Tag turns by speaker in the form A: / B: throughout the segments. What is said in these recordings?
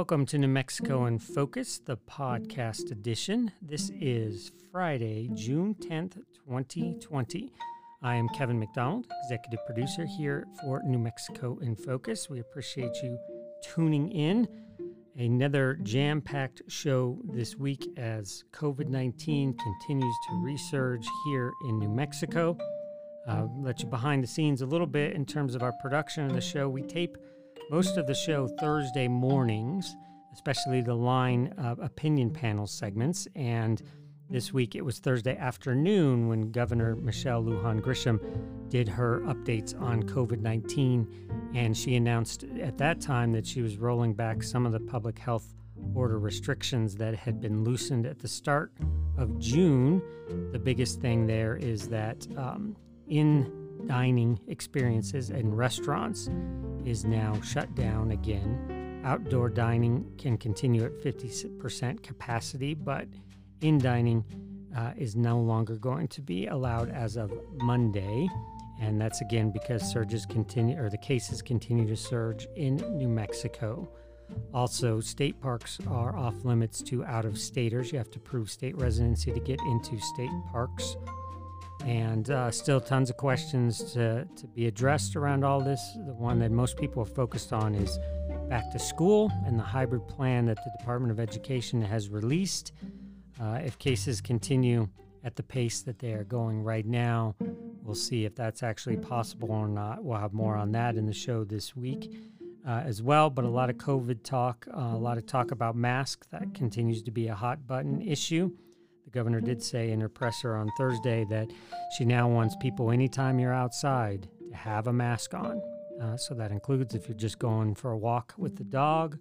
A: Welcome to New Mexico in Focus, the podcast edition. This is Friday, June 10th, 2020. I am Kevin McDonald, executive producer here for New Mexico in Focus. We appreciate you tuning in. Another jam packed show this week as COVID 19 continues to resurge here in New Mexico. Uh, let you behind the scenes a little bit in terms of our production of the show. We tape most of the show Thursday mornings, especially the line uh, opinion panel segments. And this week it was Thursday afternoon when Governor Michelle Lujan Grisham did her updates on COVID 19. And she announced at that time that she was rolling back some of the public health order restrictions that had been loosened at the start of June. The biggest thing there is that um, in dining experiences in restaurants is now shut down again. Outdoor dining can continue at 50% capacity, but in dining uh, is no longer going to be allowed as of Monday. And that's again because surges continue, or the cases continue to surge in New Mexico. Also, state parks are off limits to out of staters. You have to prove state residency to get into state parks and uh, still tons of questions to, to be addressed around all this. The one that most people are focused on is back to school and the hybrid plan that the Department of Education has released. Uh, if cases continue at the pace that they are going right now, we'll see if that's actually possible or not. We'll have more on that in the show this week. Uh, as well, but a lot of COVID talk, uh, a lot of talk about masks. That continues to be a hot button issue. The governor did say in her presser on Thursday that she now wants people, anytime you're outside, to have a mask on. Uh, so that includes if you're just going for a walk with the dog,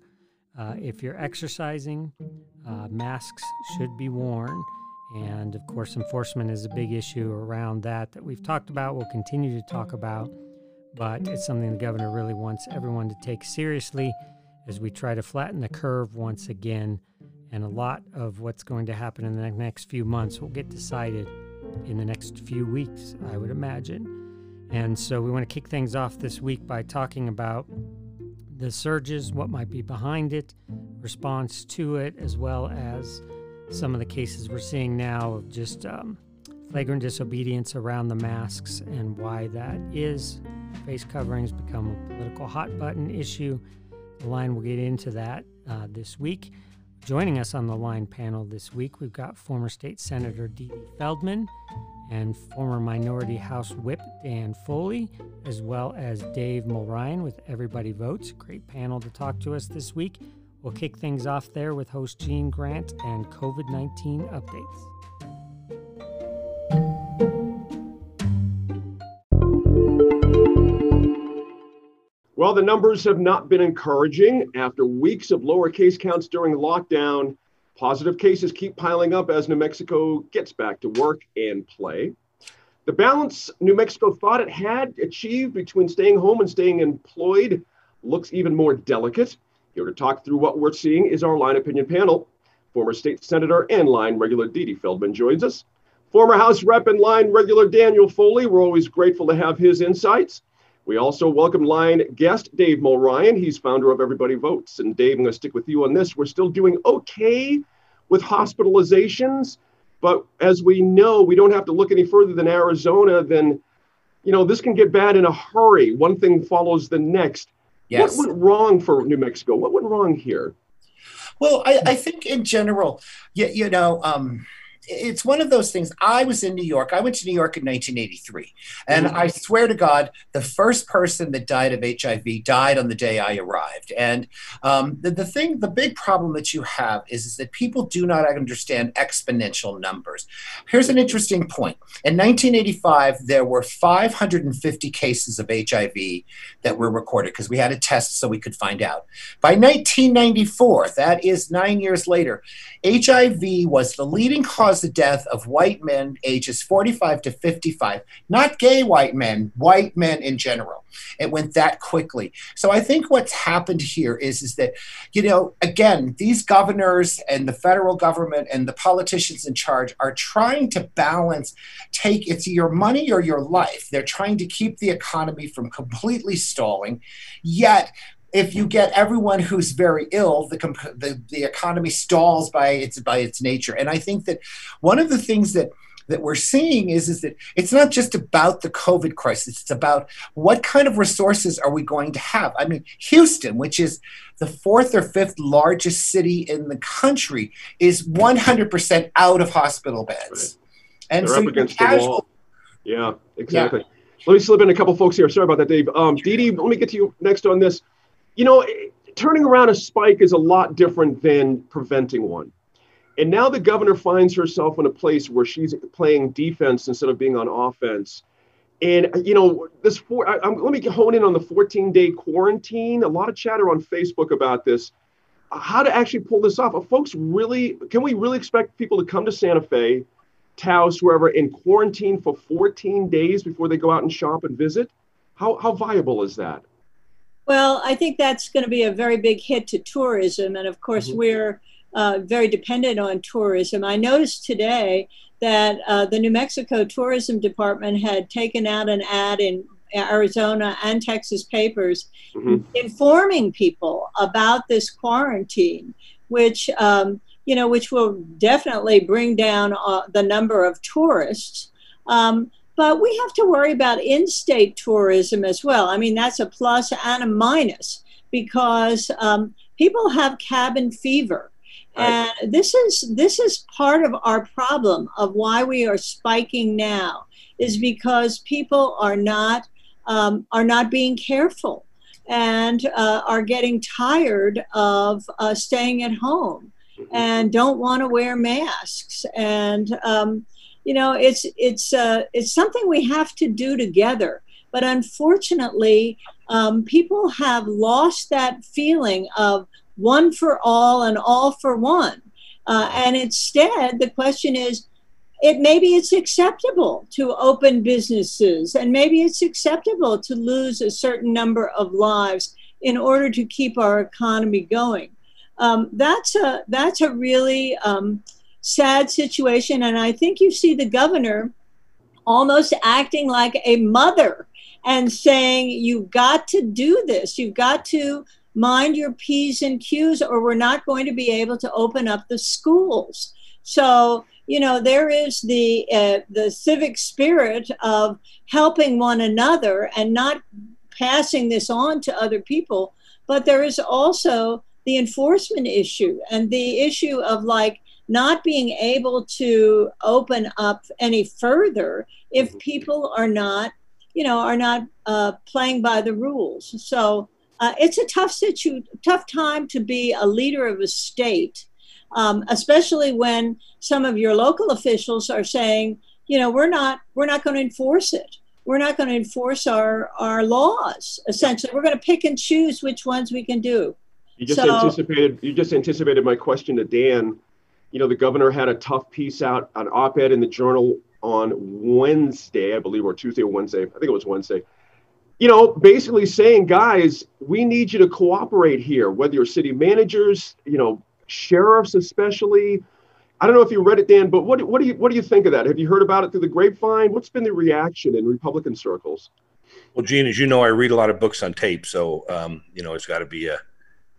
A: uh, if you're exercising, uh, masks should be worn. And of course, enforcement is a big issue around that that we've talked about, we'll continue to talk about. But it's something the governor really wants everyone to take seriously as we try to flatten the curve once again and a lot of what's going to happen in the next few months will get decided in the next few weeks, I would imagine. And so we want to kick things off this week by talking about the surges, what might be behind it, response to it, as well as some of the cases we're seeing now of just um, flagrant disobedience around the masks and why that is. Face coverings become a political hot button issue. The line will get into that uh, this week. Joining us on the line panel this week, we've got former state senator Dede Feldman and former minority House Whip Dan Foley, as well as Dave Mulryan with Everybody Votes. Great panel to talk to us this week. We'll kick things off there with host Gene Grant and COVID 19 updates.
B: Well, the numbers have not been encouraging. After weeks of lower case counts during lockdown, positive cases keep piling up as New Mexico gets back to work and play. The balance New Mexico thought it had achieved between staying home and staying employed looks even more delicate. Here to talk through what we're seeing is our line opinion panel. Former state senator and line regular Dee Feldman joins us. Former House Rep and line regular Daniel Foley. We're always grateful to have his insights. We also welcome line guest Dave Mulryan. He's founder of Everybody Votes. And Dave, I'm going to stick with you on this. We're still doing okay with hospitalizations, but as we know, we don't have to look any further than Arizona. Then, you know, this can get bad in a hurry. One thing follows the next. Yes. What went wrong for New Mexico? What went wrong here?
C: Well, I, I think in general, you, you know, um, it's one of those things. I was in New York. I went to New York in 1983. And mm-hmm. I swear to God, the first person that died of HIV died on the day I arrived. And um, the, the thing, the big problem that you have is, is that people do not understand exponential numbers. Here's an interesting point. In 1985, there were 550 cases of HIV that were recorded because we had a test so we could find out. By 1994, that is nine years later, HIV was the leading cause the death of white men ages 45 to 55, not gay white men, white men in general. It went that quickly. So I think what's happened here is, is that, you know, again, these governors and the federal government and the politicians in charge are trying to balance take it's your money or your life. They're trying to keep the economy from completely stalling, yet if you get everyone who's very ill, the, the the economy stalls by its by its nature. And I think that one of the things that that we're seeing is, is that it's not just about the COVID crisis, it's about what kind of resources are we going to have. I mean, Houston, which is the fourth or fifth largest city in the country, is 100% out of hospital beds.
B: Right. And They're so up against casual, the wall. Yeah, exactly. Yeah. Let me slip in a couple folks here. Sorry about that, Dave. Um, Dede, let me get to you next on this. You know, eh, turning around a spike is a lot different than preventing one. And now the governor finds herself in a place where she's playing defense instead of being on offense. And uh, you know, this four. I, am let me hone in on the 14 day quarantine. A lot of chatter on Facebook about this. How to actually pull this off? Are folks really? Can we really expect people to come to Santa Fe, Taos, wherever, in quarantine for 14 days before they go out and shop and visit? How how viable is that?
D: Well, I think that's going to be a very big hit to tourism, and of course, mm-hmm. we're uh, very dependent on tourism. I noticed today that uh, the New Mexico Tourism Department had taken out an ad in Arizona and Texas papers mm-hmm. informing people about this quarantine, which um, you know, which will definitely bring down uh, the number of tourists. Um, but we have to worry about in-state tourism as well. I mean, that's a plus and a minus because um, people have cabin fever and this is this is part of our problem of why we are spiking now is because people are not um, are not being careful and uh, are getting tired of uh, staying at home mm-hmm. and don't want to wear masks and um, you know it's it's uh, it's something we have to do together but unfortunately um, people have lost that feeling of one for all and all for one. Uh, and instead, the question is, it maybe it's acceptable to open businesses, and maybe it's acceptable to lose a certain number of lives in order to keep our economy going. Um, that's a that's a really um, sad situation, and I think you see the governor almost acting like a mother and saying, "You've got to do this. You've got to mind your P's and Q's, or we're not going to be able to open up the schools. So, you know, there is the uh, the civic spirit of helping one another and not passing this on to other people, but there is also the enforcement issue and the issue of like not being able to open up any further if people are not you know are not uh, playing by the rules so uh, it's a tough situ- tough time to be a leader of a state, um, especially when some of your local officials are saying, you know, we're not we're not going to enforce it. We're not going to enforce our our laws. Essentially, we're going to pick and choose which ones we can do.
B: You just so, anticipated. You just anticipated my question to Dan. You know, the governor had a tough piece out, an op-ed in the Journal on Wednesday, I believe, or Tuesday or Wednesday. I think it was Wednesday you know, basically saying, guys, we need you to cooperate here, whether you're city managers, you know, sheriffs especially. I don't know if you read it, Dan, but what, what do you what do you think of that? Have you heard about it through the grapevine? What's been the reaction in Republican circles?
E: Well, Gene, as you know, I read a lot of books on tape, so um, you know it's got to be a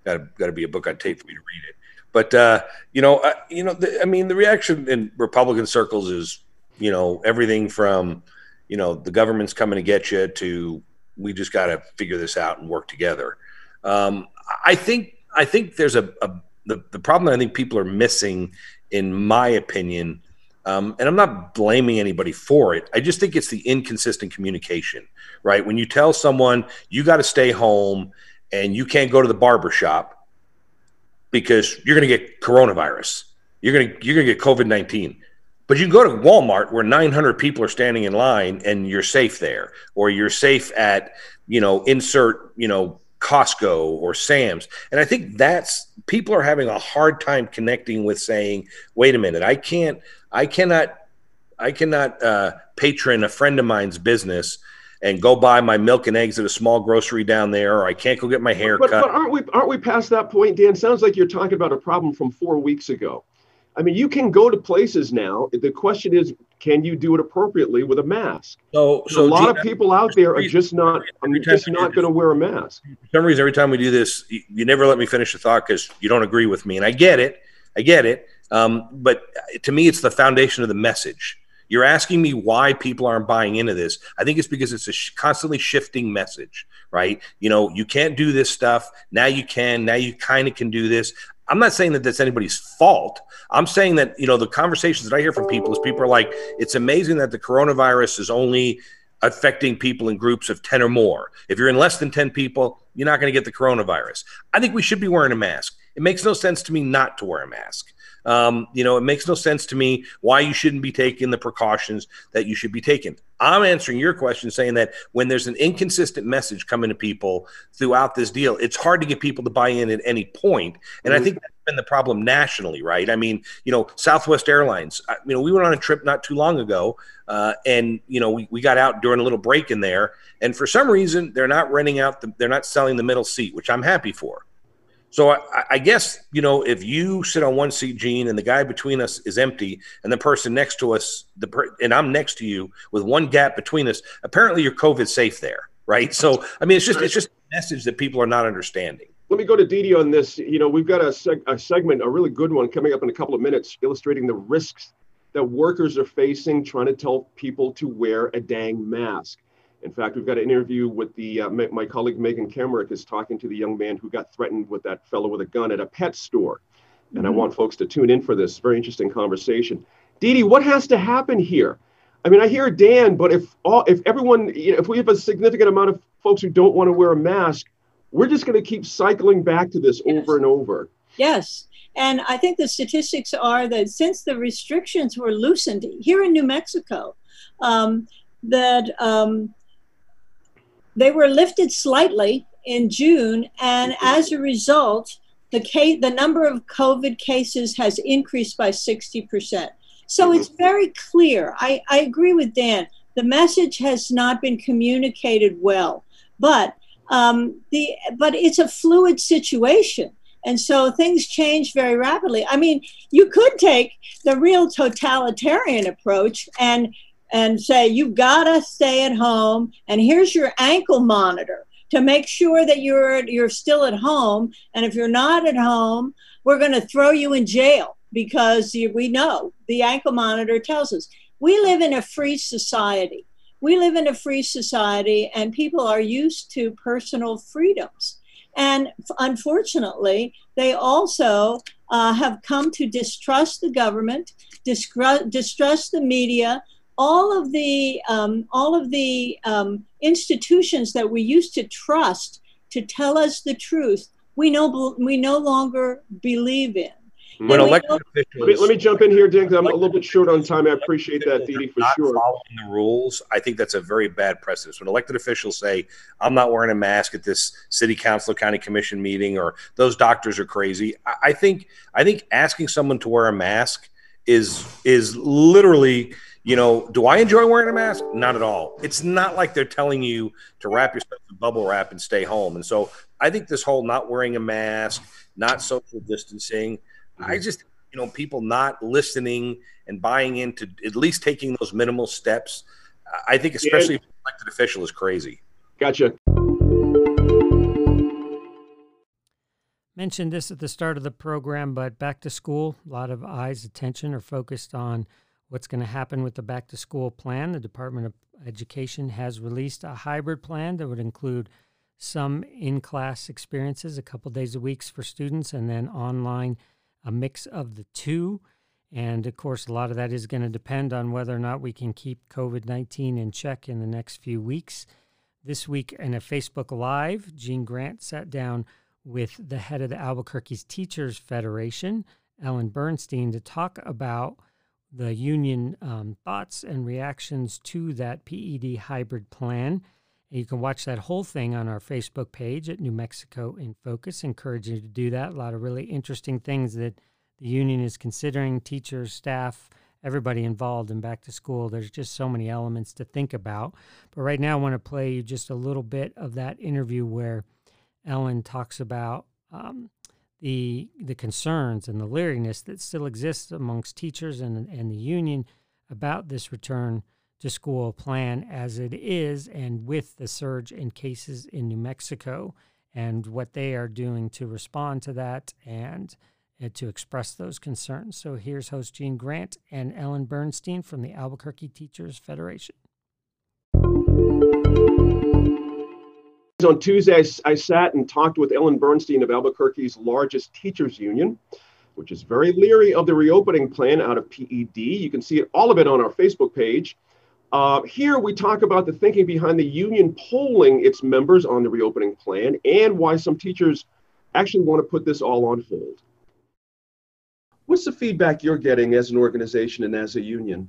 E: got to be a book on tape for me to read it. But uh, you know, I, you know, the, I mean, the reaction in Republican circles is you know everything from you know the government's coming to get you to we just got to figure this out and work together. Um, I think I think there's a, a the, the problem that I think people are missing, in my opinion, um, and I'm not blaming anybody for it. I just think it's the inconsistent communication, right? When you tell someone you got to stay home and you can't go to the barber shop because you're going to get coronavirus, you're going to you're going to get COVID nineteen. But you can go to Walmart where 900 people are standing in line and you're safe there, or you're safe at, you know, insert, you know, Costco or Sam's. And I think that's people are having a hard time connecting with saying, wait a minute, I can't, I cannot, I cannot uh, patron a friend of mine's business and go buy my milk and eggs at a small grocery down there, or I can't go get my hair
B: but,
E: cut.
B: But aren't we aren't we past that point, Dan? Sounds like you're talking about a problem from four weeks ago. I mean, you can go to places now. The question is, can you do it appropriately with a mask?
E: So,
B: so a lot of people out there are just not, just not going to wear a mask.
E: For some reason, every time we do this, you, you never let me finish a thought because you don't agree with me, and I get it. I get it. Um, but to me, it's the foundation of the message. You're asking me why people aren't buying into this. I think it's because it's a sh- constantly shifting message, right? You know, you can't do this stuff. Now you can. Now you kind of can do this. I'm not saying that that's anybody's fault. I'm saying that, you know, the conversations that I hear from people is people are like, it's amazing that the coronavirus is only affecting people in groups of 10 or more. If you're in less than 10 people, you're not going to get the coronavirus. I think we should be wearing a mask. It makes no sense to me not to wear a mask. Um, you know, it makes no sense to me why you shouldn't be taking the precautions that you should be taking. I'm answering your question saying that when there's an inconsistent message coming to people throughout this deal, it's hard to get people to buy in at any point. And mm-hmm. I think that's been the problem nationally, right? I mean, you know, Southwest Airlines, you know, we went on a trip not too long ago uh, and, you know, we, we got out during a little break in there. And for some reason, they're not renting out, the, they're not selling the middle seat, which I'm happy for. So I, I, guess you know if you sit on one seat, Gene, and the guy between us is empty, and the person next to us, the per- and I'm next to you with one gap between us, apparently you're COVID safe there, right? So I mean, it's just it's just a message that people are not understanding.
B: Let me go to Dede on this. You know, we've got a, seg- a segment, a really good one, coming up in a couple of minutes, illustrating the risks that workers are facing trying to tell people to wear a dang mask. In fact, we've got an interview with the uh, my colleague Megan Kamerick is talking to the young man who got threatened with that fellow with a gun at a pet store. And mm-hmm. I want folks to tune in for this very interesting conversation. Dede, what has to happen here? I mean, I hear Dan, but if all if everyone, you know, if we have a significant amount of folks who don't want to wear a mask, we're just going to keep cycling back to this yes. over and over.
D: Yes. And I think the statistics are that since the restrictions were loosened here in New Mexico, um, that um, they were lifted slightly in June, and as a result, the case, the number of COVID cases has increased by 60%. So it's very clear. I, I agree with Dan. The message has not been communicated well, but um, the but it's a fluid situation, and so things change very rapidly. I mean, you could take the real totalitarian approach and and say, you've got to stay at home, and here's your ankle monitor to make sure that you're you're still at home. And if you're not at home, we're going to throw you in jail because we know the ankle monitor tells us we live in a free society. We live in a free society, and people are used to personal freedoms. And unfortunately, they also uh, have come to distrust the government, distrust the media, all of the um, all of the um, institutions that we used to trust to tell us the truth, we know we no longer believe in.
B: When elected officials, let me, let me, jump in here, Dan. I'm a little bit short on time. I appreciate that, Dede, for sure.
E: Following the rules, I think that's a very bad precedent. When elected officials say, "I'm not wearing a mask at this city council, county commission meeting," or "Those doctors are crazy," I think I think asking someone to wear a mask is is literally you know, do I enjoy wearing a mask? Not at all. It's not like they're telling you to wrap yourself in bubble wrap and stay home. And so I think this whole not wearing a mask, not social distancing, mm-hmm. I just, you know, people not listening and buying into at least taking those minimal steps. I think, especially yeah. if elected official is crazy.
B: Gotcha.
A: Mentioned this at the start of the program, but back to school, a lot of eyes' attention are focused on what's going to happen with the back to school plan. The Department of Education has released a hybrid plan that would include some in class experiences, a couple days a week for students, and then online, a mix of the two. And of course, a lot of that is going to depend on whether or not we can keep COVID 19 in check in the next few weeks. This week, in a Facebook Live, Gene Grant sat down with the head of the Albuquerque's Teachers Federation, Ellen Bernstein, to talk about the union um, thoughts and reactions to that PED hybrid plan. And you can watch that whole thing on our Facebook page at New Mexico in Focus. Encourage you to do that. A lot of really interesting things that the union is considering, teachers, staff, everybody involved in back to school. There's just so many elements to think about. But right now, I want to play you just a little bit of that interview where Ellen talks about um, the the concerns and the leeriness that still exists amongst teachers and and the union about this return to school plan as it is and with the surge in cases in New Mexico and what they are doing to respond to that and uh, to express those concerns. So here's host Gene Grant and Ellen Bernstein from the Albuquerque Teachers Federation.
B: On Tuesday, I, sat and talked with Ellen Bernstein of Albuquerque's largest teachers union, which is very leery of the reopening plan out of PED. You can see it, all of it on our Facebook page. Uh, here we talk about the thinking behind the union polling its members on the reopening plan and why some teachers actually want to put this all on hold. What's the feedback you're getting as an organization and as a union?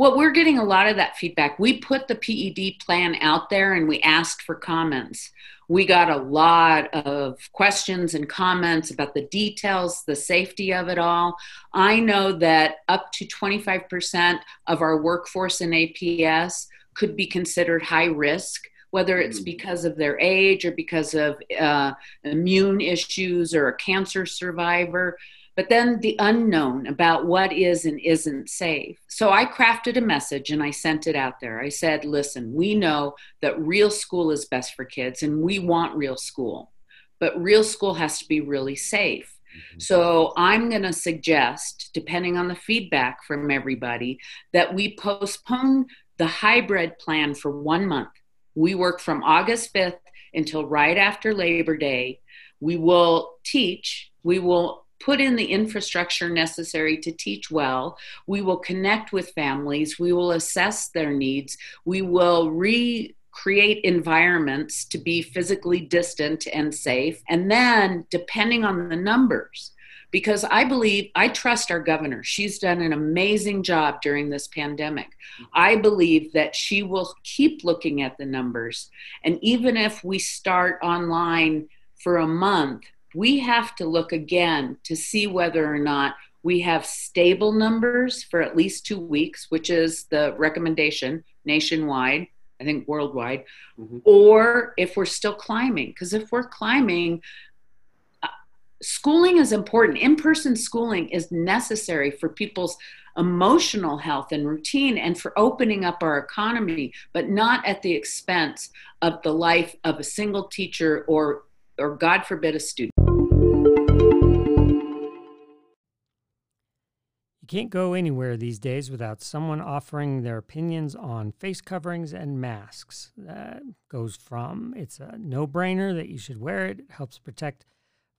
F: Well, we're getting a lot of that feedback. We put the PED plan out there and we asked for comments. We got a lot of questions and comments about the details, the safety of it all. I know that up to 25% of our workforce in APS could be considered high risk whether it's hmm. because of their age or because of uh, immune issues or a cancer survivor but then the unknown about what is and isn't safe. So I crafted a message and I sent it out there. I said, listen, we know that real school is best for kids and we want real school, but real school has to be really safe. Mm-hmm. So I'm going to suggest, depending on the feedback from everybody, that we postpone the hybrid plan for one month. We work from August 5th until right after Labor Day. We will teach, we will put in the infrastructure necessary to teach well. We will connect with families. We will assess their needs. We will recreate environments to be physically distant and safe. And then, depending on the numbers, because I believe, I trust our governor. She's done an amazing job during this pandemic. I believe that she will keep looking at the numbers. And even if we start online for a month, we have to look again to see whether or not we have stable numbers for at least two weeks, which is the recommendation nationwide, I think worldwide, mm-hmm. or if we're still climbing. Because if we're climbing, uh, schooling is important. In person schooling is necessary for people's emotional health and routine and for opening up our economy, but not at the expense of the life of a single teacher or or God forbid, a student.
A: Can't go anywhere these days without someone offering their opinions on face coverings and masks. That goes from it's a no brainer that you should wear it, it helps protect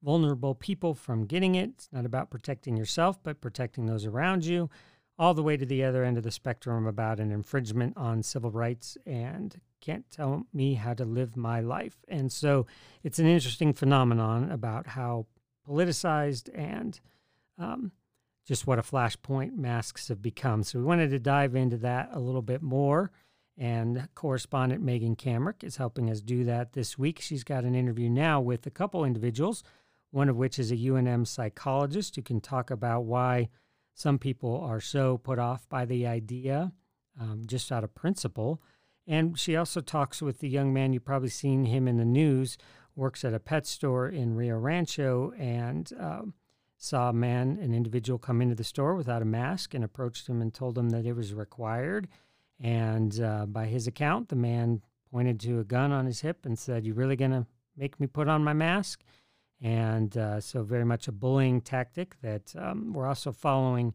A: vulnerable people from getting it. It's not about protecting yourself, but protecting those around you all the way to the other end of the spectrum about an infringement on civil rights and can't tell me how to live my life. And so it's an interesting phenomenon about how politicized and um, just what a flashpoint masks have become. So we wanted to dive into that a little bit more. And correspondent Megan Kamerick is helping us do that this week. She's got an interview now with a couple individuals, one of which is a UNM psychologist who can talk about why some people are so put off by the idea um, just out of principle and she also talks with the young man, you've probably seen him in the news, works at a pet store in Rio Rancho and um, saw a man, an individual, come into the store without a mask and approached him and told him that it was required. And uh, by his account, the man pointed to a gun on his hip and said, You really going to make me put on my mask? And uh, so, very much a bullying tactic that um, we're also following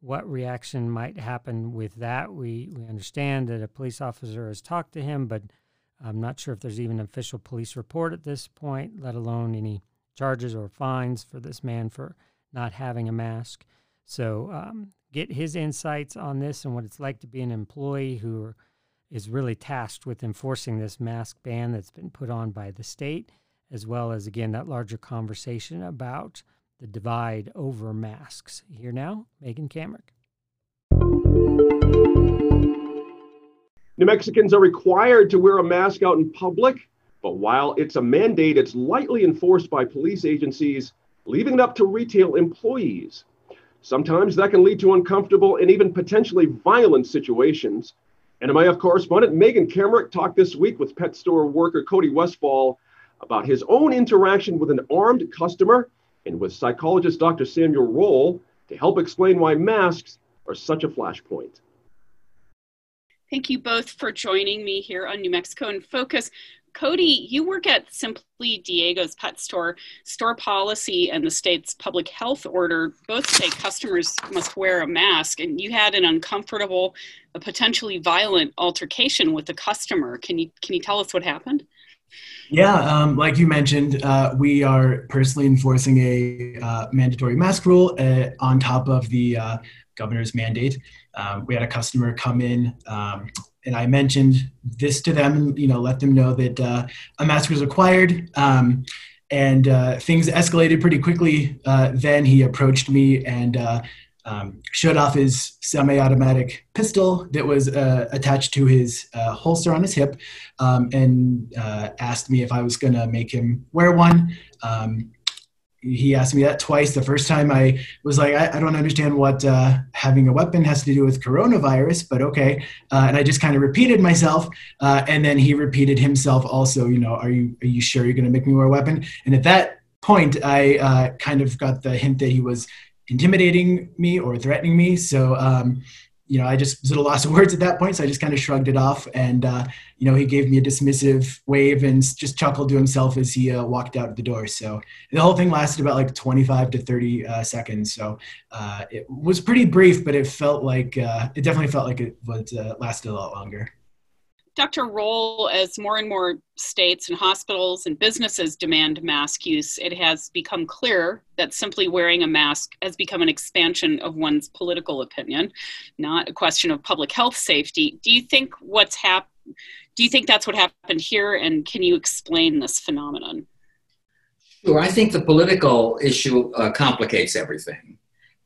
A: what reaction might happen with that. We, we understand that a police officer has talked to him, but I'm not sure if there's even an official police report at this point, let alone any charges or fines for this man for not having a mask. So, um, get his insights on this and what it's like to be an employee who is really tasked with enforcing this mask ban that's been put on by the state, as well as, again, that larger conversation about the divide over masks. Here now, Megan Kamerick.
B: New Mexicans are required to wear a mask out in public, but while it's a mandate, it's lightly enforced by police agencies, leaving it up to retail employees. Sometimes that can lead to uncomfortable and even potentially violent situations. NMIF correspondent Megan Kamerick talked this week with pet store worker Cody Westfall about his own interaction with an armed customer and with psychologist Dr. Samuel Roll to help explain why masks are such a flashpoint.
G: Thank you both for joining me here on New Mexico in Focus. Cody, you work at Simply Diego's pet store. Store policy and the state's public health order both say customers must wear a mask, and you had an uncomfortable, a potentially violent altercation with a customer. Can you can you tell us what happened?
H: Yeah, um, like you mentioned, uh, we are personally enforcing a uh, mandatory mask rule uh, on top of the uh, governor's mandate. Um, we had a customer come in, um, and I mentioned this to them, you know, let them know that uh, a mask was required. Um, and uh, things escalated pretty quickly. then he approached me and um, showed off his semi-automatic pistol that was uh, attached to his uh, holster on his hip, um, and uh, asked me if I was going to make him wear one. Um, he asked me that twice. The first time I was like, I, I don't understand what uh, having a weapon has to do with coronavirus, but okay. Uh, and I just kind of repeated myself, uh, and then he repeated himself also. You know, are you are you sure you're going to make me wear a weapon? And at that point, I kind of got the hint that he was intimidating me or threatening me. So, um, you know, I just was at a loss of words at that point. So I just kind of shrugged it off. And, uh, you know, he gave me a dismissive wave and just chuckled to himself as he uh, walked out the door. So the whole thing lasted about like 25 to 30 uh, seconds. So uh, it was pretty brief, but it felt like, uh, it definitely felt like it would uh, lasted a lot longer.
G: Dr. Roll, as more and more states and hospitals and businesses demand mask use, it has become clear that simply wearing a mask has become an expansion of one's political opinion, not a question of public health safety. Do you think what's happened? Do you think that's what happened here? And can you explain this phenomenon?
I: Sure. I think the political issue uh, complicates everything.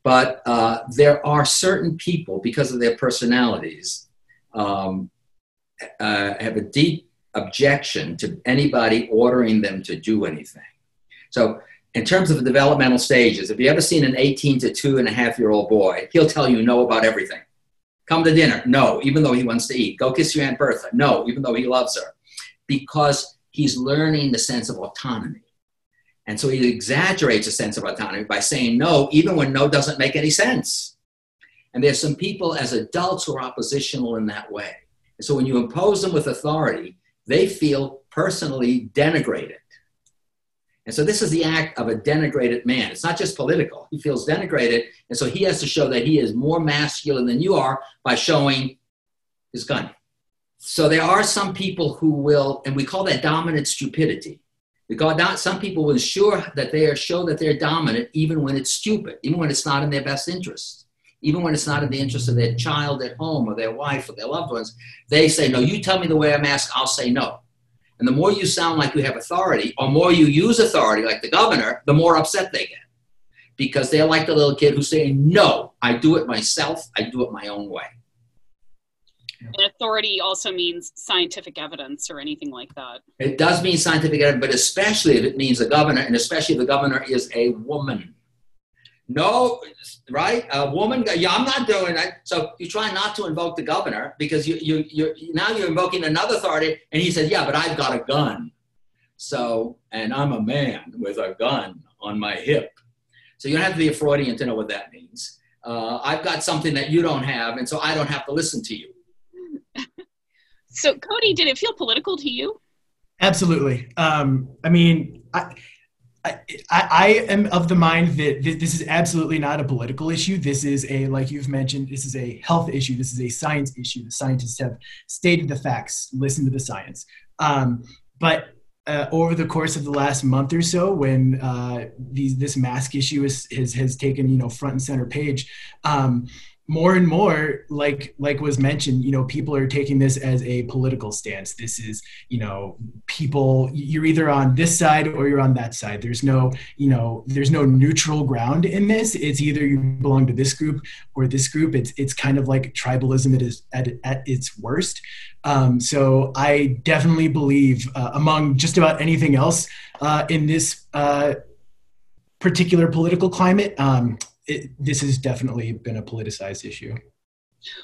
I: But uh, there are certain people, because of their personalities, um, uh, have a deep objection to anybody ordering them to do anything. So, in terms of the developmental stages, if you ever seen an 18 to two and a half year old boy, he'll tell you no about everything. Come to dinner, no, even though he wants to eat. Go kiss your Aunt Bertha, no, even though he loves her. Because he's learning the sense of autonomy. And so he exaggerates a sense of autonomy by saying no, even when no doesn't make any sense. And there's some people as adults who are oppositional in that way. And so when you impose them with authority, they feel personally denigrated. And so this is the act of a denigrated man. It's not just political. He feels denigrated. And so he has to show that he is more masculine than you are by showing his gun. So there are some people who will, and we call that dominant stupidity. Not some people will ensure that they are show that they're dominant even when it's stupid, even when it's not in their best interest even when it's not in the interest of their child at home or their wife or their loved ones, they say, No, you tell me to wear a mask, I'll say no. And the more you sound like you have authority, or more you use authority, like the governor, the more upset they get. Because they're like the little kid who's saying, No, I do it myself, I do it my own way.
G: And authority also means scientific evidence or anything like that.
I: It does mean scientific evidence, but especially if it means a governor, and especially if the governor is a woman. No, right? A woman, yeah, I'm not doing that. So you try not to invoke the governor because you, you, you're now you're invoking another authority. And he said, yeah, but I've got a gun. So, and I'm a man with a gun on my hip. So you don't have to be a Freudian to know what that means. Uh, I've got something that you don't have, and so I don't have to listen to you.
G: so, Cody, did it feel political to you?
H: Absolutely. Um, I mean, I, I, I, am of the mind that this is absolutely not a political issue. This is a, like you've mentioned, this is a health issue. This is a science issue. The scientists have stated the facts. Listen to the science. Um, but uh, over the course of the last month or so, when uh, these, this mask issue is, has, has taken you know front and center page, um, more and more like like was mentioned you know people are taking this as a political stance. This is you know people you're either on this side or you're on that side. There's no you know there's no neutral ground in this. It's either you belong to this group or this group. It's it's kind of like tribalism it is at, at its worst. Um, so i definitely believe uh, among just about anything else uh, in this uh, particular political climate um, it, this has definitely been a politicized issue.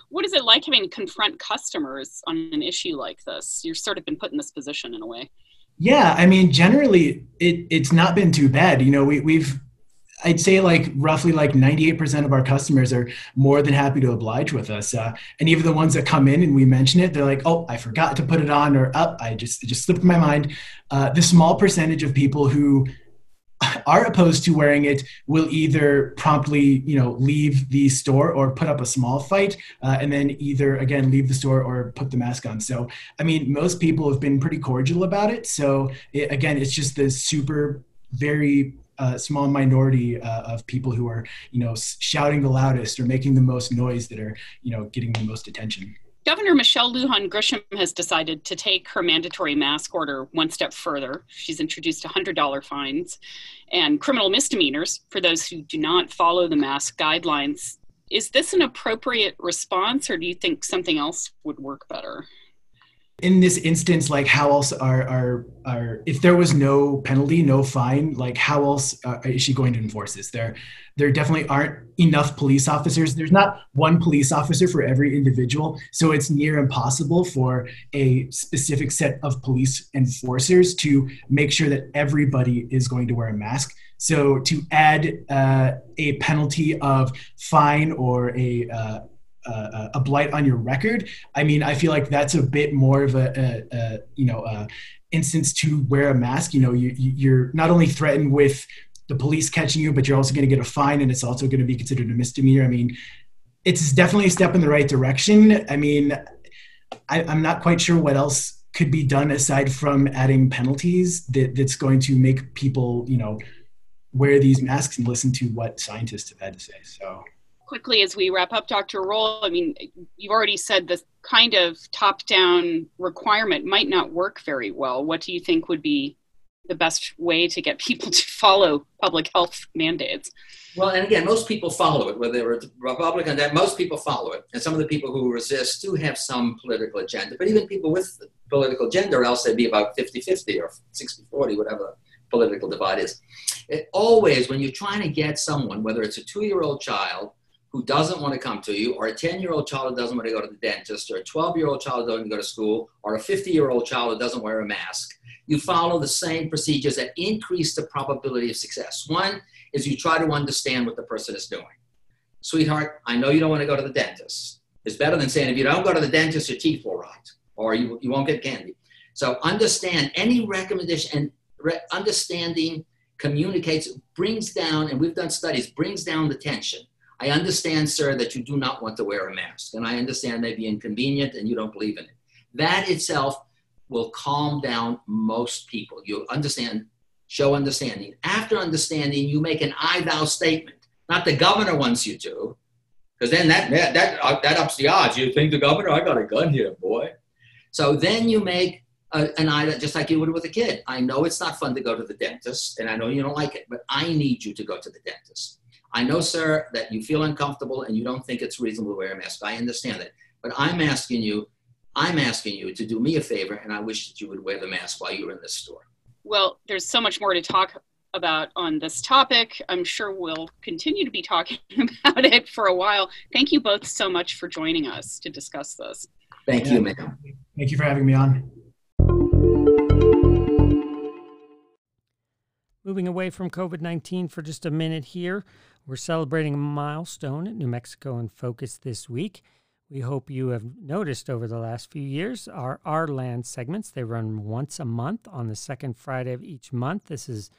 G: What is it like having to confront customers on an issue like this? You've sort of been put in this position in a way.
H: Yeah, I mean, generally, it it's not been too bad. You know, we we've I'd say like roughly like 98% of our customers are more than happy to oblige with us. Uh, and even the ones that come in and we mention it, they're like, oh, I forgot to put it on or up. I just, it just slipped my mind. Uh, the small percentage of people who are opposed to wearing it will either promptly, you know, leave the store or put up a small fight uh, and then either again, leave the store or put the mask on. So, I mean, most people have been pretty cordial about it. So it, again, it's just the super, very a small minority uh, of people who are, you know, shouting the loudest or making the most noise that are, you know, getting the most attention.
G: Governor Michelle Lujan Grisham has decided to take her mandatory mask order one step further. She's introduced $100 fines and criminal misdemeanors for those who do not follow the mask guidelines. Is this an appropriate response, or do you think something else would work better?
H: In this instance like how else are are are if there was no penalty no fine like how else uh, is she going to enforce this? There there definitely aren't enough police officers. There's not one police officer for every individual. So it's near impossible for a specific set of police enforcers to make sure that everybody is going to wear a mask. So to add uh, a penalty of fine or a uh, a blight on your record. I mean, I feel like that's a bit more of a, a, a you know a instance to wear a mask. You know, you, you're not only threatened with the police catching you, but you're also going to get a fine, and it's also going to be considered a misdemeanor. I mean, it's definitely a step in the right direction. I mean, I, I'm not quite sure what else could be done aside from adding penalties that, that's going to make people, you know, wear these masks and listen to what scientists have had to say. So
G: quickly as we wrap up, Dr. Roll, I mean, you've already said this kind of top down requirement might not work very well. What do you think would be the best way to get people to follow public health mandates?
I: Well, and again, most people follow it, whether it's Republican, that most people follow it. And some of the people who resist do have some political agenda. But even people with political agenda, or else they'd be about 50 50 or 60 40, whatever political divide is. It always, when you're trying to get someone, whether it's a two year old child who doesn't want to come to you, or a 10 year old child who doesn't want to go to the dentist, or a 12 year old child who doesn't go to school, or a 50 year old child who doesn't wear a mask, you follow the same procedures that increase the probability of success. One is you try to understand what the person is doing. Sweetheart, I know you don't want to go to the dentist. It's better than saying if you don't go to the dentist, your teeth will rot, or you, you won't get candy. So understand any recommendation and re- understanding communicates, brings down, and we've done studies, brings down the tension I understand, sir, that you do not want to wear a mask, and I understand may be inconvenient and you don't believe in it. That itself will calm down most people. You understand, show understanding. After understanding, you make an I thou statement. Not the governor wants you to, because then that, that, that, uh, that ups the odds. You think the governor, I got a gun here, boy. So then you make an I that just like you would with a kid. I know it's not fun to go to the dentist, and I know you don't like it, but I need you to go to the dentist. I know, sir, that you feel uncomfortable and you don't think it's reasonable to wear a mask. I understand that. But I'm asking you, I'm asking you to do me a favor, and I wish that you would wear the mask while you're in this store.
G: Well, there's so much more to talk about on this topic. I'm sure we'll continue to be talking about it for a while. Thank you both so much for joining us to discuss this.
I: Thank you, ma'am.
H: Thank you for having me on.
A: Moving away from COVID 19 for just a minute here. We're celebrating a milestone at New Mexico in Focus this week. We hope you have noticed over the last few years our Our Land segments. They run once a month on the second Friday of each month. This is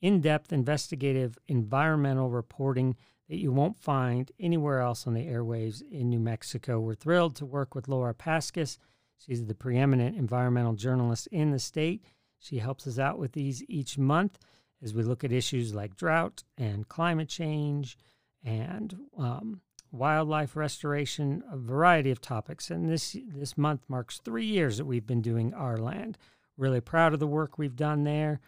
A: in depth investigative environmental reporting that you won't find anywhere else on the airwaves in New Mexico. We're thrilled to work with Laura Paskus. She's the preeminent environmental journalist in the state. She helps us out with these each month as we look at issues like drought and climate change and um, wildlife restoration, a variety of topics. And this this month marks three years that we've been doing our land. Really proud of the work we've done there.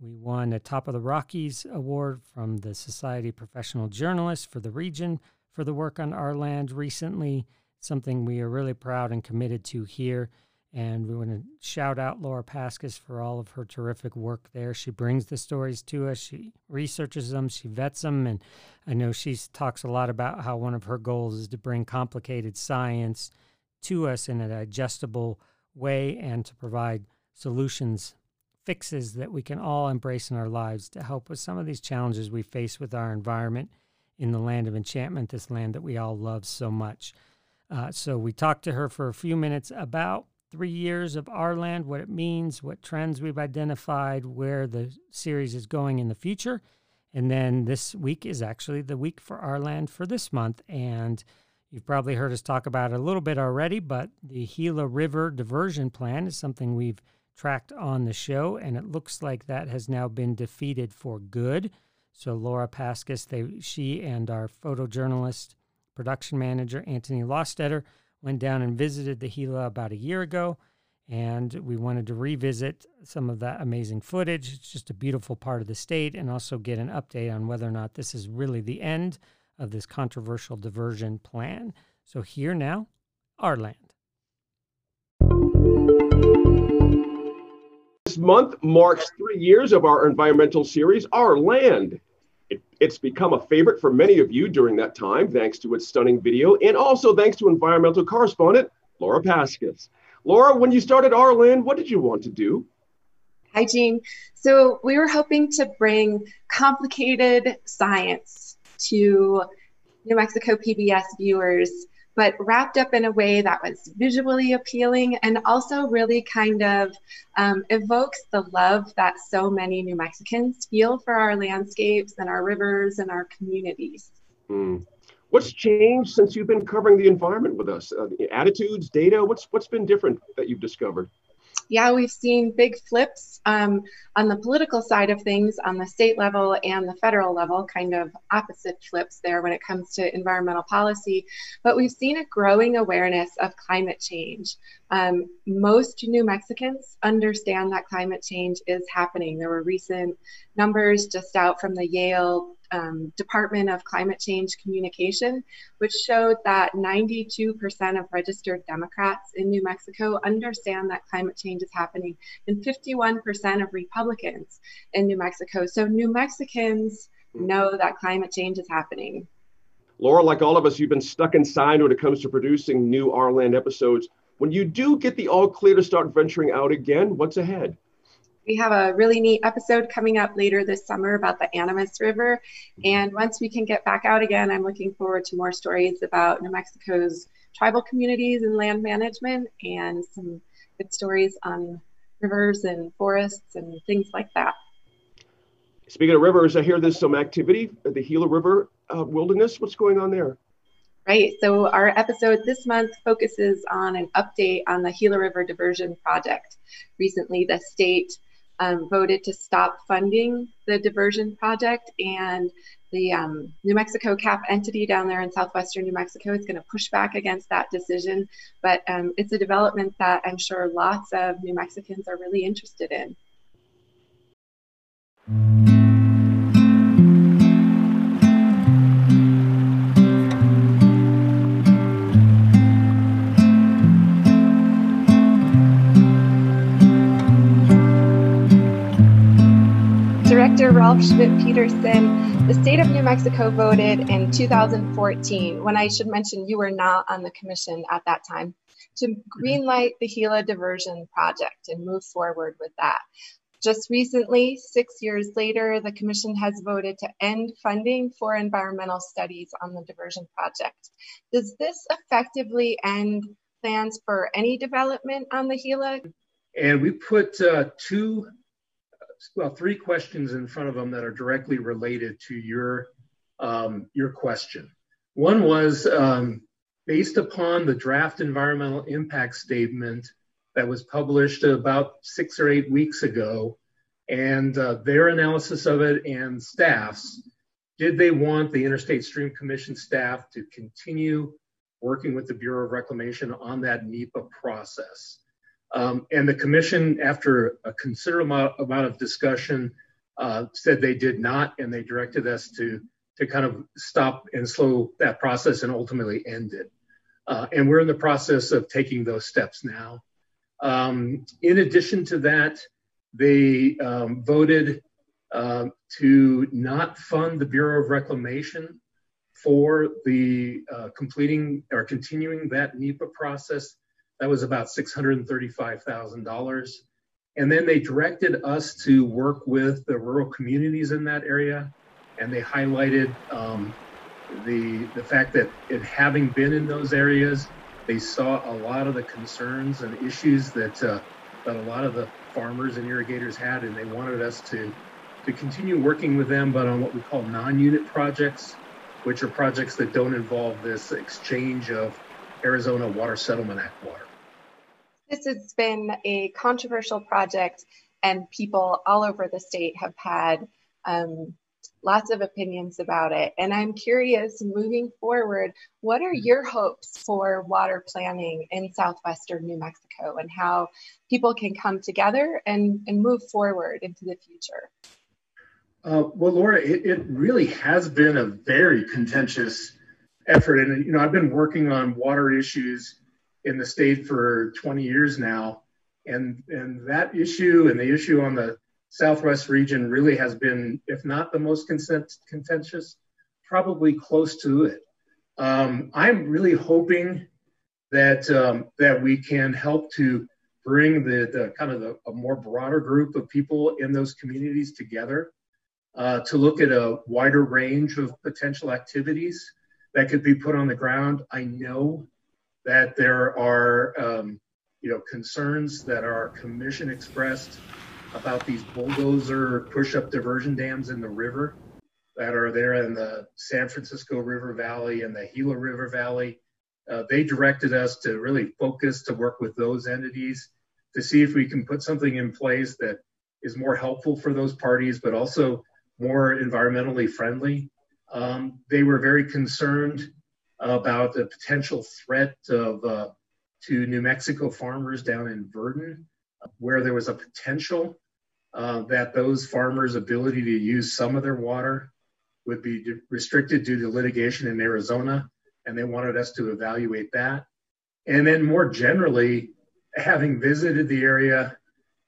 A: We won a Top of the Rockies award from the Society of Professional Journalists for the region for the work on our land recently. Something we are really proud and committed to here. And we want to shout out Laura Paskus for all of her terrific work there. She brings the stories to us, she researches them, she vets them. And I know she talks a lot about how one of her goals is to bring complicated science to us in a digestible way and to provide solutions fixes that we can all embrace in our lives to help with some of these challenges we face with our environment in the land of enchantment, this land that we all love so much. Uh, so we talked to her for a few minutes about three years of our land, what it means, what trends we've identified, where the series is going in the future. And then this week is actually the week for our land for this month. And you've probably heard us talk about it a little bit already, but the Gila River diversion plan is something we've tracked on the show, and it looks like that has now been defeated for good. So Laura Paskus, they, she and our photojournalist, production manager Anthony Lostetter went down and visited the Gila about a year ago, and we wanted to revisit some of that amazing footage. It's just a beautiful part of the state, and also get an update on whether or not this is really the end of this controversial diversion plan. So here now, our land.
B: This month marks three years of our environmental series, Our Land. It, it's become a favorite for many of you during that time, thanks to its stunning video, and also thanks to environmental correspondent Laura Paskus. Laura, when you started Land, what did you want to do?
J: Hi, Gene. So we were hoping to bring complicated science to New Mexico PBS viewers but wrapped up in a way that was visually appealing and also really kind of um, evokes the love that so many New Mexicans feel for our landscapes and our rivers and our communities.
B: Mm. What's changed since you've been covering the environment with us? Uh, attitudes, data, what's, what's been different that you've discovered?
J: Yeah, we've seen big flips um, on the political side of things on the state level and the federal level, kind of opposite flips there when it comes to environmental policy. But we've seen a growing awareness of climate change. Um, most New Mexicans understand that climate change is happening. There were recent numbers just out from the Yale um, Department of Climate Change Communication, which showed that 92% of registered Democrats in New Mexico understand that climate change is happening, and 51% of Republicans in New Mexico. So New Mexicans know that climate change is happening.
B: Laura, like all of us, you've been stuck inside when it comes to producing new Our Land episodes. When you do get the all clear to start venturing out again, what's ahead?
J: We have a really neat episode coming up later this summer about the Animas River. And once we can get back out again, I'm looking forward to more stories about New Mexico's tribal communities and land management and some good stories on rivers and forests and things like that.
B: Speaking of rivers, I hear there's some activity at the Gila River uh, Wilderness. What's going on there?
J: Right. So our episode this month focuses on an update on the Gila River Diversion Project. Recently, the state um, voted to stop funding the diversion project and the um, New Mexico CAP entity down there in southwestern New Mexico is going to push back against that decision. But um, it's a development that I'm sure lots of New Mexicans are really interested in. Director Rolf Schmidt-Petersen, the state of New Mexico voted in 2014, when I should mention you were not on the commission at that time, to greenlight the Gila diversion project and move forward with that. Just recently, six years later, the commission has voted to end funding for environmental studies on the diversion project. Does this effectively end plans for any development on the Gila?
K: And we put uh, two well, three questions in front of them that are directly related to your um, your question. One was um, based upon the draft environmental impact statement that was published about six or eight weeks ago, and uh, their analysis of it and staff's. Did they want the Interstate Stream Commission staff to continue working with the Bureau of Reclamation on that NEPA process? Um, and the commission, after a considerable amount of discussion, uh, said they did not, and they directed us to kind of stop and slow that process and ultimately end it. Uh, and we're in the process of taking those steps now. Um, in addition to that, they um, voted uh, to not fund the Bureau of Reclamation for the completing or continuing that NEPA process that was about $635,000. And then they directed us to work with the rural communities in that area. And they highlighted um, the, the fact that it having been in those areas, they saw a lot of the concerns and issues that, uh, that a lot of the farmers and irrigators had. And they wanted us to, to continue working with them, but on what we call non unit projects, which are projects that don't involve this exchange of Arizona Water Settlement Act water.
J: This has been a controversial project, and people all over the state have had um, lots of opinions about it. And I'm curious, moving forward, what are your hopes for water planning in southwestern New Mexico and how people can come together and, and move forward into the future?
K: Uh, well, Laura, it, it, really has been a very contentious effort. And, you know, I've been working on water issues in the state for 20 years now. And, and that issue and the issue on the Southwest region really has been, if not the most contentious, probably close to it. Um, I'm really hoping that um, that we can help to bring the, the kind of the, a more broader group of people in those communities together uh, to look at a wider range of potential activities that could be put on the ground. I know that there are, um, you know, concerns that our commission expressed about these bulldozer push-up diversion dams in the river that are there in the San Francisco River Valley and the Gila River Valley. Uh, they directed us to really focus to work with those entities to see if we can put something in place that is more helpful for those parties, but also more environmentally friendly. Um, they were very concerned about the potential threat of uh, to New Mexico farmers down in Virden, where there was a potential uh, that those farmers' ability to use some of their water would be restricted due to litigation in Arizona, and they wanted us to evaluate that. And then more generally, having visited the area,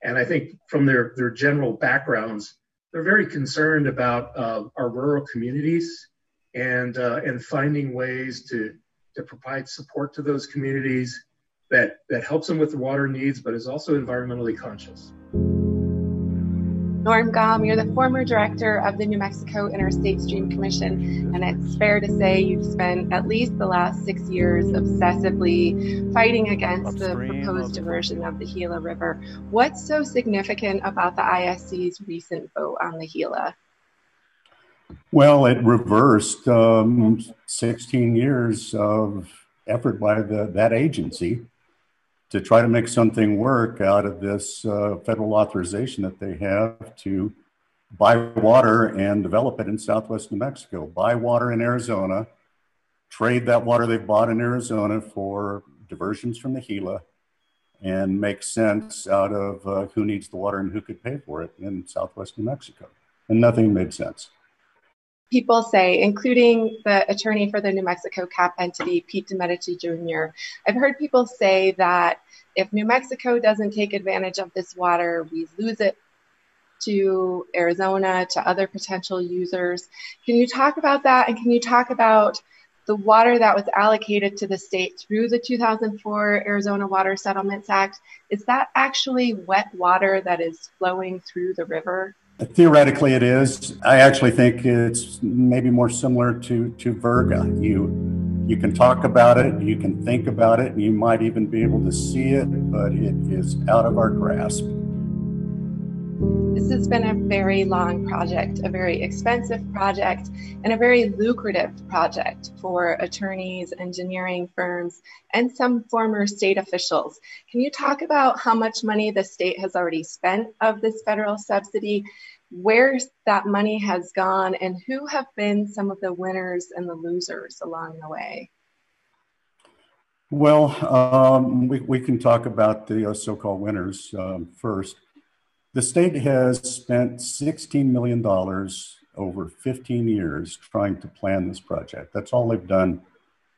K: and I think from their, their general backgrounds, they're very concerned about uh, our rural communities and uh, and finding ways to to provide support to those communities that that helps them with the water needs, but is also environmentally conscious.
J: Norm Gaume, you're the former director of the New Mexico Interstate Stream Commission, and it's fair to say you've spent at least the last six years obsessively fighting against the proposed diversion of the Gila River. What's so significant about the ISC's recent vote on the Gila?
L: Well, it reversed um, 16 years of effort by the, that agency to try to make something work out of this uh, federal authorization that they have to buy water and develop it in southwest New Mexico, buy water in Arizona, trade that water they've bought in Arizona for diversions from the Gila, and make sense out of uh, who needs the water and who could pay for it in southwest New Mexico. And nothing made sense
J: people say, including the attorney for the New Mexico CAP entity, Pete Domenici Jr. I've heard people say that if New Mexico doesn't take advantage of this water, we lose it to Arizona, to other potential users. Can you talk about that? And can you talk about the water that was allocated to the state through the 2004 Arizona Water Settlements Act? Is that actually wet water that is flowing through the river?
L: Theoretically, it is. I actually think it's maybe more similar to to Virga. You you can talk about it, you can think about it, and you might even be able to see it, but it is out of our grasp.
J: This has been a very long project, a very expensive project, and a very lucrative project for attorneys, engineering firms, and some former state officials. Can you talk about how much money the state has already spent of this federal subsidy, where that money has gone, and who have been some of the winners and the losers along the way?
L: Well, um, we, we can talk about the uh, so called winners um, first. The state has spent $16 million over 15 years trying to plan this project. That's all they've done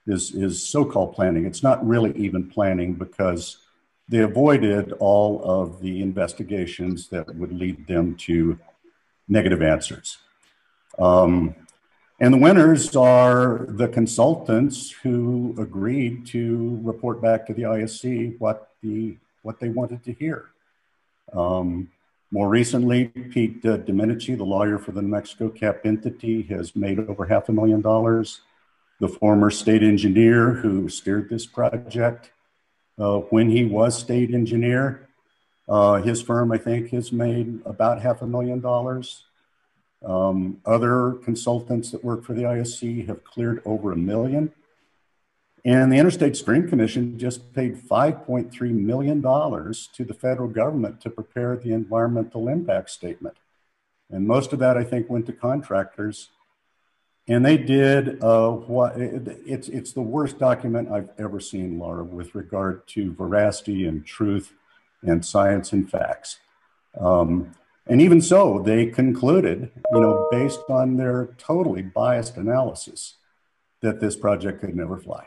L: is, is so-called planning. It's not really even planning because they avoided all of the investigations that would lead them to negative answers. Um, and the winners are the consultants who agreed to report back to the ISC what, the, what they wanted to hear. Um, more recently, Pete uh, Domenici, the lawyer for the New Mexico CAP entity, has made over half a million dollars. The former state engineer who steered this project, uh, when he was state engineer, uh, his firm, I think, has made about half a million dollars. Um, other consultants that work for the ISC have cleared over a million. And the Interstate Stream Commission just paid $5.3 million to the federal government to prepare the environmental impact statement. And most of that, I think, went to contractors. And they did uh, what it's, it's the worst document I've ever seen, Laura, with regard to veracity and truth and science and facts. Um, and even so, they concluded, you know, based on their totally biased analysis, that this project could never fly.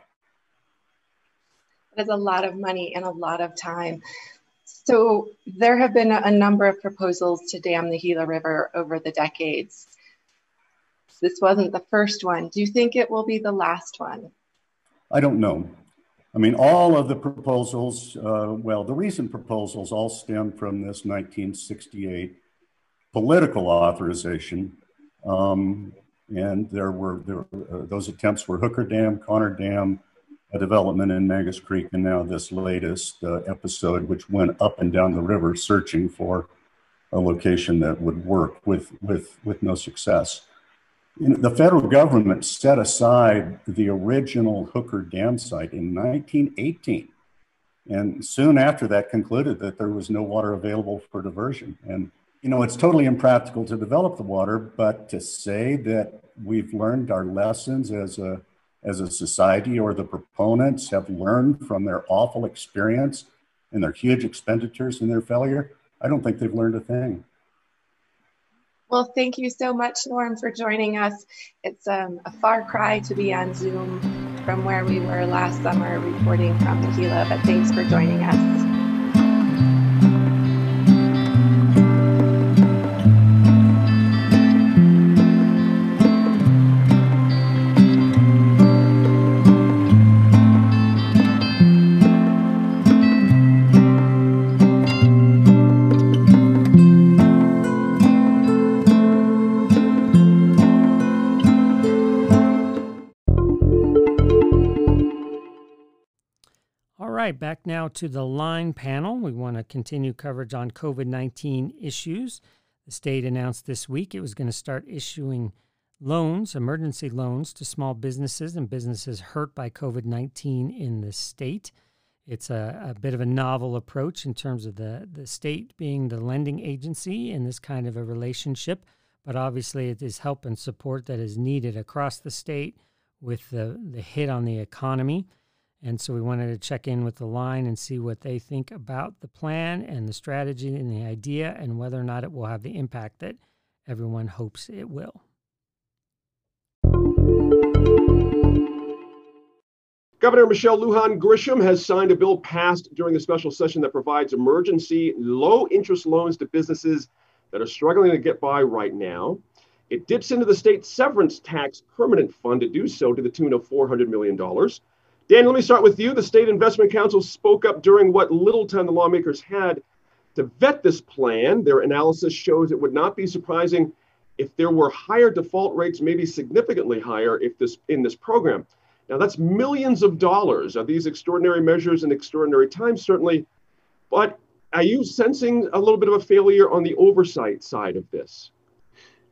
J: That's a lot of money and a lot of time. So there have been a number of proposals to dam the Gila River over the decades. This wasn't the first one. Do you think it will be the last one?
L: I don't know. I mean, all of the proposals, uh, well, the recent proposals all stem from this 1968 political authorization. Um, and there were, there, uh, those attempts were Hooker Dam, Conner Dam, a development in Mangas Creek, and now this latest uh, episode, which went up and down the river searching for a location that would work with, with, with no success. You know, the federal government set aside the original Hooker Dam site in 1918, and soon after that concluded that there was no water available for diversion. And you know, it's totally impractical to develop the water, but to say that we've learned our lessons as a as a society or the proponents have learned from their awful experience and their huge expenditures and their failure, I don't think they've learned a thing.
J: Well, thank you so much, Norm, for joining us. It's um, a far cry to be on Zoom from where we were last summer reporting from the Gila, but thanks for joining us.
A: To the line panel. We want to continue coverage on COVID 19 issues. The state announced this week it was going to start issuing loans, emergency loans, to small businesses and businesses hurt by COVID 19 in the state. It's a, a, bit of a novel approach in terms of the, the state being the lending agency in this kind of a relationship, but obviously it is help and support that is needed across the state with the, the hit on the economy. And so we wanted to check in with the line and see what they think about the plan and the strategy and the idea and whether or not it will have the impact that everyone hopes it will.
B: Governor Michelle Lujan Grisham has signed a bill passed during the special session that provides emergency low interest loans to businesses that are struggling to get by right now. It dips into the state severance tax permanent fund to do so to the tune of $400 million. Dan, let me start with you. The State Investment Council spoke up during what little time the lawmakers had to vet this plan. Their analysis shows it would not be surprising if there were higher default rates, maybe significantly higher if this in this program. Now that's millions of dollars. Are these extraordinary measures in extraordinary times? Certainly. But are you sensing a little bit of a failure on the oversight side of this?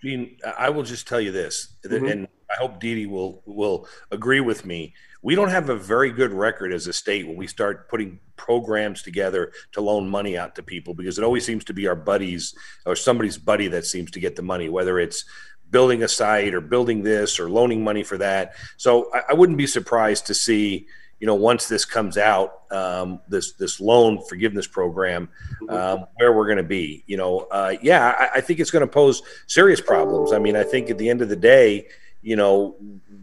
E: Gene, I will just tell you this, mm-hmm. and I hope Dee will will agree with me we don't have a very good record as a state when we start putting programs together to loan money out to people because it always seems to be our buddies or somebody's buddy that seems to get the money, whether it's building a site or building this or loaning money for that. So I, I wouldn't be surprised to see, you know, once this comes out, um, this this loan forgiveness program, um, where we're going to be. You know, uh, yeah, I, I think it's going to pose serious problems. I mean, I think at the end of the day, you know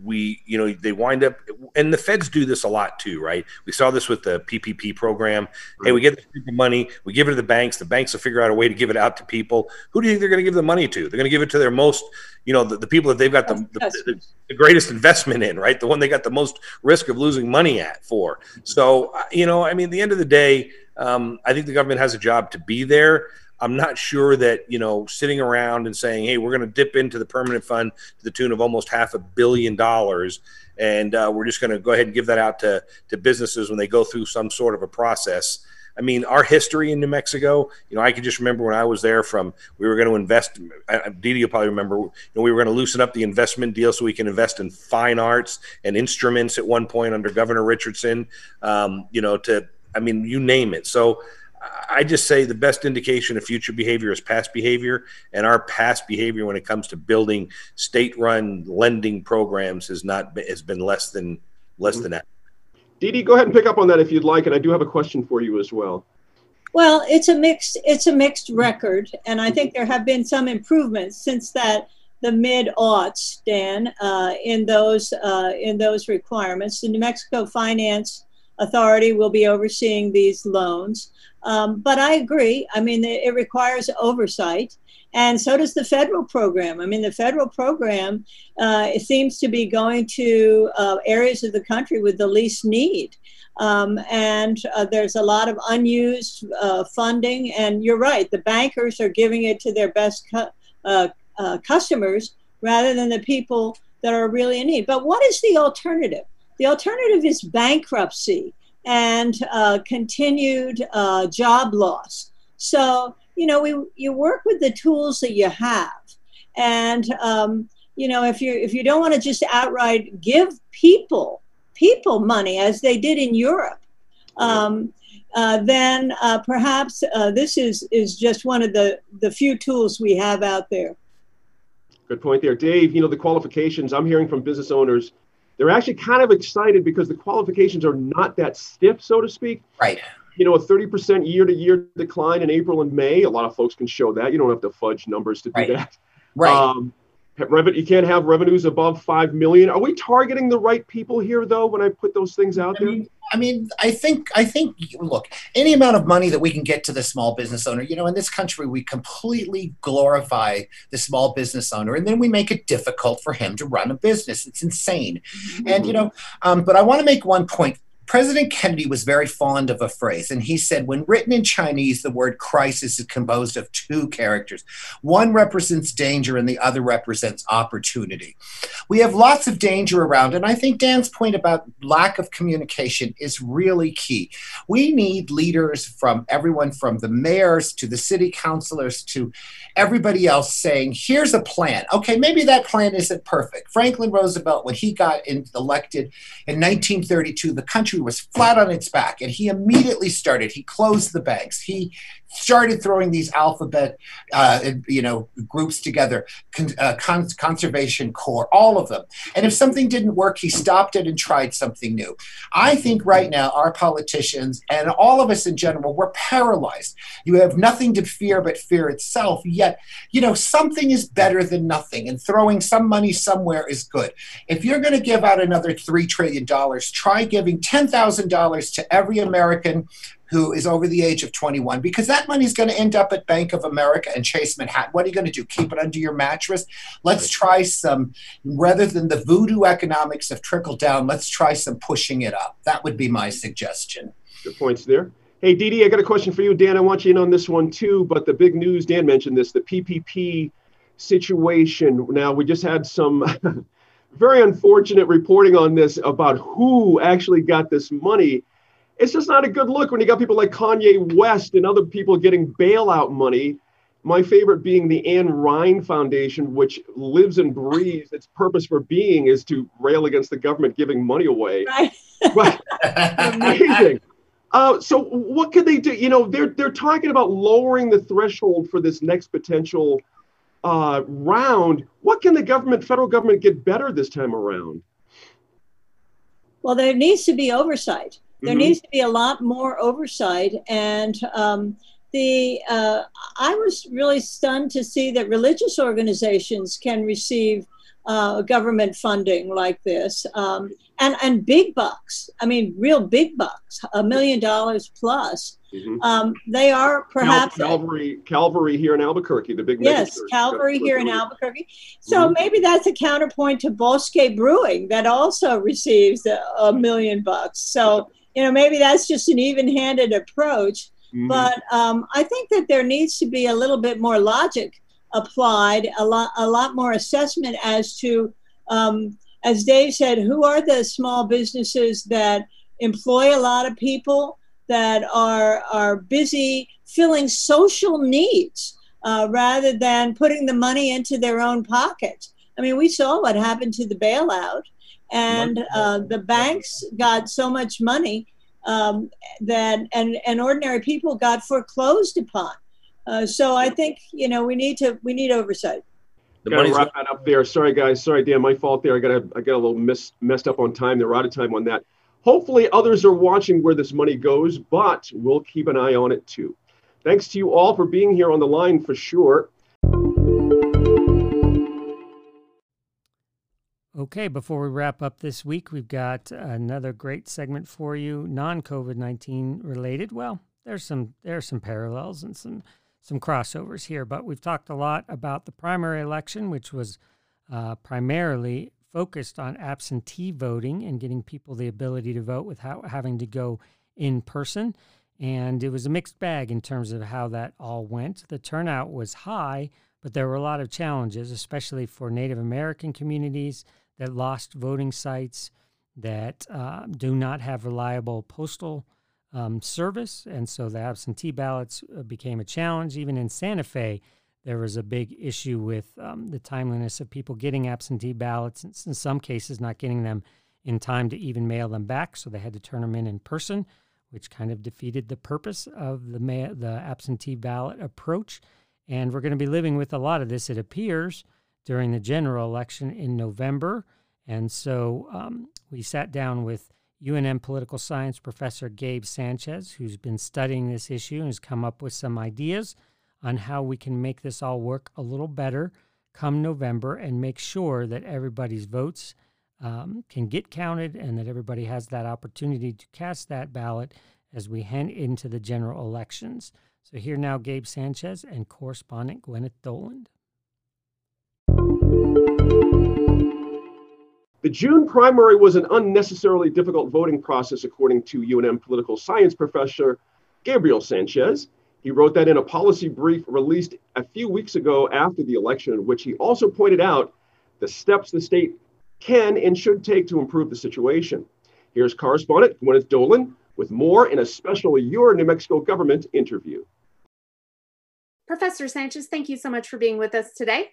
E: we you know they wind up and the feds do this a lot too right? We saw this with the PPP program. Hey we get the money we give it to the banks the banks will figure out a way to give it out to people. Who do you think they're going to give the money to? They're going to give it to their most you know the, the people that they've got the, the, the, greatest investment in right? The one they got the most risk of losing money at for. So uh, you know i mean at the end of the day um, i think the government has a job to be there I'm not sure that you know sitting around and saying, "Hey, we're going to dip into the permanent fund to the tune of almost half a billion dollars, and uh, we're just going to go ahead and give that out to to businesses when they go through some sort of a process." I mean, our history in New Mexico, you know, I can just remember when I was there from, we were going to invest, Dee will probably remember, you know, we were going to loosen up the investment deal so we can invest in fine arts and instruments at one point under Governor Richardson, um, you know, to, I mean, you name it. So I just say the best indication of future behavior is past behavior, and our past behavior when it comes to building state-run lending programs has not been, has been less than less than that.
B: Dede, go ahead and pick up on that if you'd like, and I do have a question for you as well.
D: Well, it's a mixed it's a mixed record, and I think there have been some improvements since that the mid aughts, Dan, uh, in those uh, in those requirements. The New Mexico Finance Authority will be overseeing these loans. Um, but I agree. I mean, it, requires oversight, and so does the federal program. I mean, the federal program uh, seems to be going to uh, areas of the country with the least need. Um, and uh, there's a lot of unused uh, funding. And you're right, the bankers are giving it to their best cu- uh, uh, customers rather than the people that are really in need. But what is the alternative? The alternative is bankruptcy and uh, continued uh, job loss. So, you know, we, you work with the tools that you have. And, um, you know, if you if you don't want to just outright give people people money as they did in Europe, um, uh, then uh, perhaps uh, this is is just one of the the few tools we have out there.
B: Good point there, Dave. You know the qualifications I'm hearing from business owners they're actually kind of excited because the qualifications are not that stiff, so to speak.
C: Right.
B: You know, a 30% year to year decline in April and May. A lot of folks can show that. You don't have to fudge numbers to do
C: right.
B: that.
C: Right. Um,
B: you can't have revenues above five million. Are we targeting the right people here, though? When I put those things out
C: I
B: there,
C: mean, I mean, I think, I think, look, any amount of money that we can get to the small business owner, you know, in this country, we completely glorify the small business owner, and then we make it difficult for him to run a business. It's insane, mm-hmm. and you know, um, but I want to make one point President Kennedy was very fond of a phrase, and he said, when written in Chinese, the word crisis is composed of two characters. One represents danger, and the other represents opportunity. We have lots of danger around, and I think Dan's point about lack of communication is really key. We need leaders from everyone from the mayors to the city councilors to everybody else saying, here's a plan. Okay, maybe that plan isn't perfect. Franklin Roosevelt, when he got in, elected in 1932, the country country was flat on its back, and he immediately started. He closed the banks. He started throwing these alphabet, uh, you know, groups together, con- uh, con- conservation corps, all of them. And if something didn't work, he stopped it and tried something new. I think right now our politicians and all of us in general, we're paralyzed. You have nothing to fear but fear itself. Yet, you know, something is better than nothing, and throwing some money somewhere is good. If you're going to give out another three trillion dollars, try giving ten thousand dollars to every American who is over the age of 21 because that money is going to end up at Bank of America and Chase Manhattan. What are you going to do? Keep it under your mattress? Let's try some, rather than the voodoo economics of trickle down, let's try some pushing it up. That would be my suggestion.
B: Good points there. Hey, Dede, I got a question for you. Dan, I want you in on this one too, but the big news, Dan mentioned this, the PPP situation. Now, we just had some very unfortunate reporting on this about who actually got this money it's just not a good look when you got people like Kanye West and other people getting bailout money. My favorite being the Ayn Rand Foundation, which lives and breathes. Its purpose for being is to rail against the government giving money away. Right. right. Amazing. Uh, so what could they do? You know, they're they're talking about lowering the threshold for this next potential uh, round. What can the government, federal government, get better this time around?
D: Well, there needs to be oversight. There mm-hmm. needs to be a lot more oversight. And um, the uh, I was really stunned to see that religious organizations can receive uh, government funding like this, um, and and big bucks. I mean, real big bucks, a million dollars plus. Mm-hmm. Um, they are perhaps
B: Calvary, Calvary here in Albuquerque, the big
D: yes, Calvary here in Albuquerque. So mm-hmm. maybe that's a counterpoint to Bosque Brewing that also receives a, a, million bucks. So you know maybe that's just an even-handed approach. Mm-hmm. But um, I think that there needs to be a little bit more logic applied, a lot, a lot more assessment as to, um, as Dave said, who are the small businesses that employ a lot of people that are are busy filling social needs uh, rather than putting the money into their own pockets. I mean, we saw what happened to the bailout, and uh, the banks got so much money um, that and and ordinary people got foreclosed upon. Uh, so I think you know we need to we need oversight.
B: The gotta wrap that up there. Sorry guys, sorry Dan, my fault there. I got I got a little miss, messed up on time. They're out of time on that. Hopefully others are watching where this money goes, but we'll keep an eye on it too. Thanks to you all for being here on the line for sure.
A: Okay, before we wrap up this week, we've got another great segment for you, non COVID 19 related. Well, there's some there are some parallels and some some crossovers here, but we've talked a lot about the primary election, which was uh, primarily focused on absentee voting and getting people the ability to vote without having to go in person. And it was a mixed bag in terms of how that all went. The turnout was high, but there were a lot of challenges, especially for Native American communities that lost voting sites, that uh, do not have reliable postal um, service. And so the absentee ballots uh, became a challenge. Even in Santa Fe, there was a big issue with um, the timeliness of people getting absentee ballots, and in some cases, not getting them in time to even mail them back. So they had to turn them in in person, which kind of defeated the purpose of the, ma- the absentee ballot approach. And we're going to be living with a lot of this, it appears, during the general election in November. And so um, we sat down with UNM political science professor Gabe Sanchez, who's been studying this issue and has come up with some ideas on how we can make this all work a little better come November and make sure that everybody's votes um, can get counted and that everybody has that opportunity to cast that ballot as we head into the general elections. So, here now, Gabe Sanchez and correspondent Gwyneth Doland.
B: The June primary was an unnecessarily difficult voting process, according to UNM political science professor Gabriel Sanchez. He wrote that in a policy brief released a few weeks ago after the election, in which he also pointed out the steps the state can and should take to improve the situation. Here's correspondent Gwyneth Doland with more in a special Your New Mexico Government interview.
M: Professor Sanchez, thank you so much for being with us today.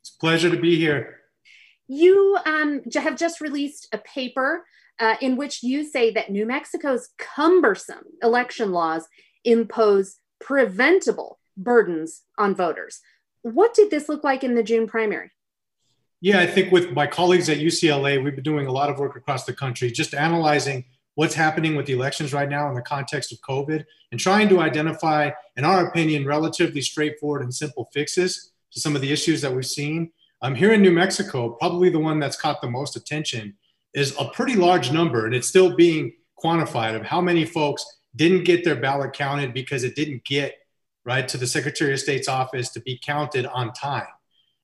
N: It's a pleasure to be here.
M: You um, have just released a paper uh, in which you say that New Mexico's cumbersome election laws impose preventable burdens on voters. What did this look like in the June primary?
N: Yeah, I think with my colleagues at UCLA, we've been doing a lot of work across the country, just analyzing what's happening with the elections right now in the context of COVID and trying to identify, in our opinion, relatively straightforward and simple fixes to some of the issues that we've seen um, here in New Mexico, probably the one that's caught the most attention is a pretty large number, and it's still being quantified of how many folks didn't get their ballot counted because it didn't get right to the Secretary of State's office to be counted on time.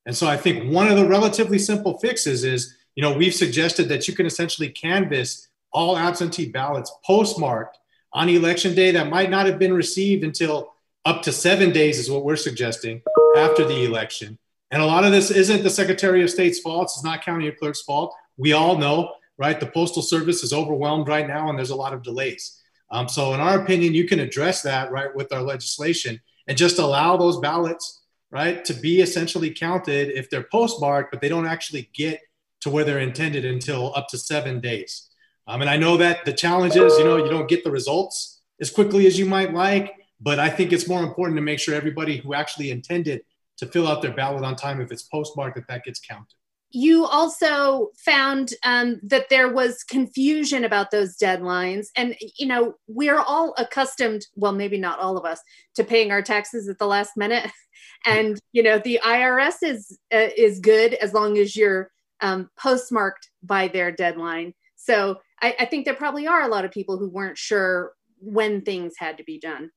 N: And so I think one of the relatively simple fixes is, you know, we've suggested that you can essentially canvass all absentee ballots postmarked on election day that might not have been received until up to seven days is what we're suggesting after the election. And a lot of this isn't the Secretary of State's fault. It's not county clerk's fault. We all know, right? The Postal Service is overwhelmed right now and there's a lot of delays. Um, so, in our opinion, you can address that, right, with our legislation and just allow those ballots, right, to be essentially counted if they're postmarked, but they don't actually get to where they're intended until up to seven days. Um, and I know that the challenge is, you know, you don't get the results as quickly as you might like, but I think it's more important to make sure everybody who actually intended to fill out their ballot on time if it's postmarked that that gets counted
M: you also found um, that there was confusion about those deadlines and you know we're all accustomed well maybe not all of us to paying our taxes at the last minute and you know the IRS is uh, is good as long as you're um, postmarked by their deadline. So I, I think there probably are a lot of people who weren't sure when things had to be done.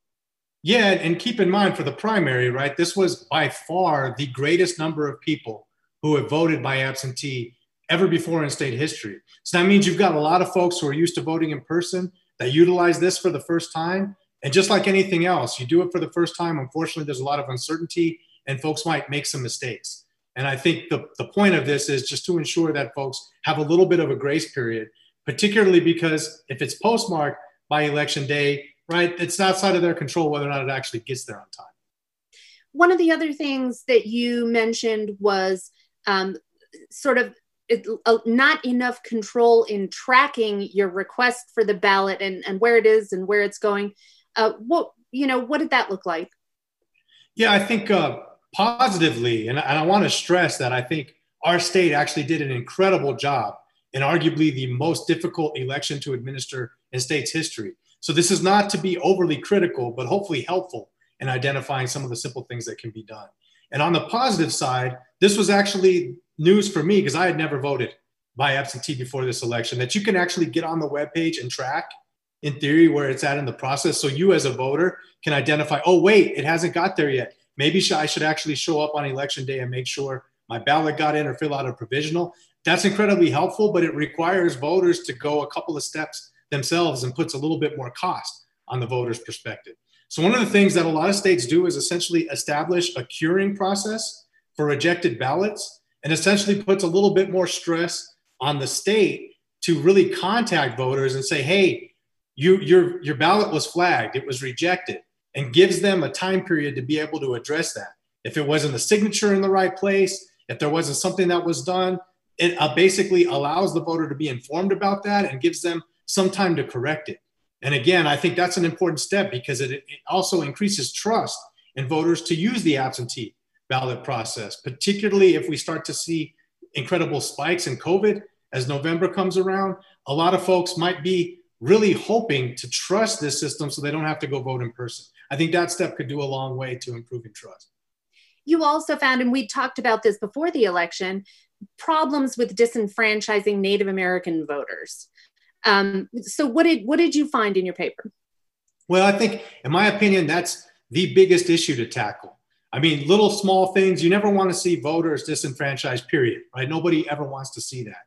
N: Yeah, and keep in mind for the primary, right? This was by far the greatest number of people who have voted by absentee ever before in state history. So that means you've got a lot of folks who are used to voting in person that utilize this for the first time. And just like anything else, you do it for the first time. Unfortunately, there's a lot of uncertainty and folks might make some mistakes. And I think the, the point of this is just to ensure that folks have a little bit of a grace period, particularly because if it's postmarked by election day, right, it's outside of their control whether or not it actually gets there on time.
M: One of the other things that you mentioned was um, sort of it, uh, not enough control in tracking your request for the ballot and, and where it is and where it's going. Uh, what you know, what did that look like?
N: Yeah, I think uh, positively, and, and I want to stress that I think our state actually did an incredible job in arguably the most difficult election to administer in state's history. So this is not to be overly critical, but hopefully helpful in identifying some of the simple things that can be done. And on the positive side, this was actually news for me because I had never voted by absentee before this election that you can actually get on the web page and track in theory where it's at in the process. So you as a voter can identify oh wait it hasn't got there yet. Maybe i should actually show up on election day and make sure my ballot got in or fill out a provisional. That's incredibly helpful but it requires voters to go a couple of steps themselves and puts a little bit more cost on the voter's perspective so one of the things that a lot of states do is essentially establish a curing process for rejected ballots and essentially puts a little bit more stress on the state to really contact voters and say, hey, you, your, your ballot was flagged, it was rejected, and gives them a time period to be able to address that. If it wasn't the signature in the right place, if there wasn't something that was done, it uh, basically allows the voter to be informed about that and gives them some time to correct it. And again, I think that's an important step because it, it also increases trust in voters to use the absentee ballot process, particularly if we start to see incredible spikes in COVID as November comes around. A lot of folks might be really hoping to trust this system so they don't have to go vote in person. I think that step could do a long way to improving trust.
M: You also found, and we talked about this before the election, problems with disenfranchising Native American voters. Um, so, what did what did you find in your paper?
N: Well, I think, in my opinion, that's the biggest issue to tackle. I mean, little small things, you never want to see voters disenfranchised, period, right? Nobody ever wants to see that.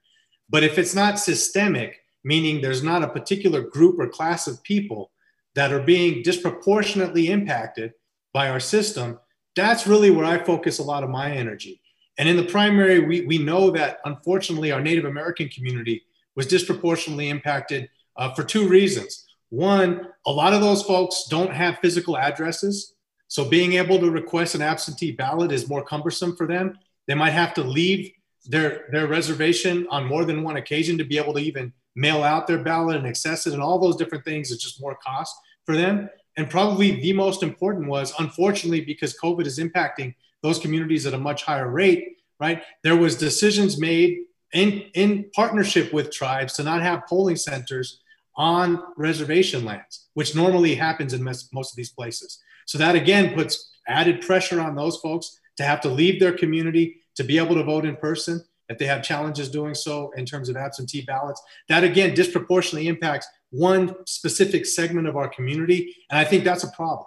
N: But if it's not systemic, meaning there's not a particular group or class of people that are being disproportionately impacted by our system, that's really where I focus a lot of my energy. And in the primary, we, we know that unfortunately our Native American community was disproportionately impacted uh, for two reasons. One, a lot of those folks don't have physical addresses so being able to request an absentee ballot is more cumbersome for them. They might have to leave their, their reservation on more than one occasion to be able to even mail out their ballot and access it and all those different things is just more cost for them. And probably the most important was, unfortunately, because COVID is impacting those communities at a much higher rate, right? There was decisions made in, in partnership with tribes to not have polling centers on reservation lands, which normally happens in most of these places. So that again puts added pressure on those folks to have to leave their community to be able to vote in person if they have challenges doing so in terms of absentee ballots. That again disproportionately impacts one specific segment of our community. And I think that's a problem.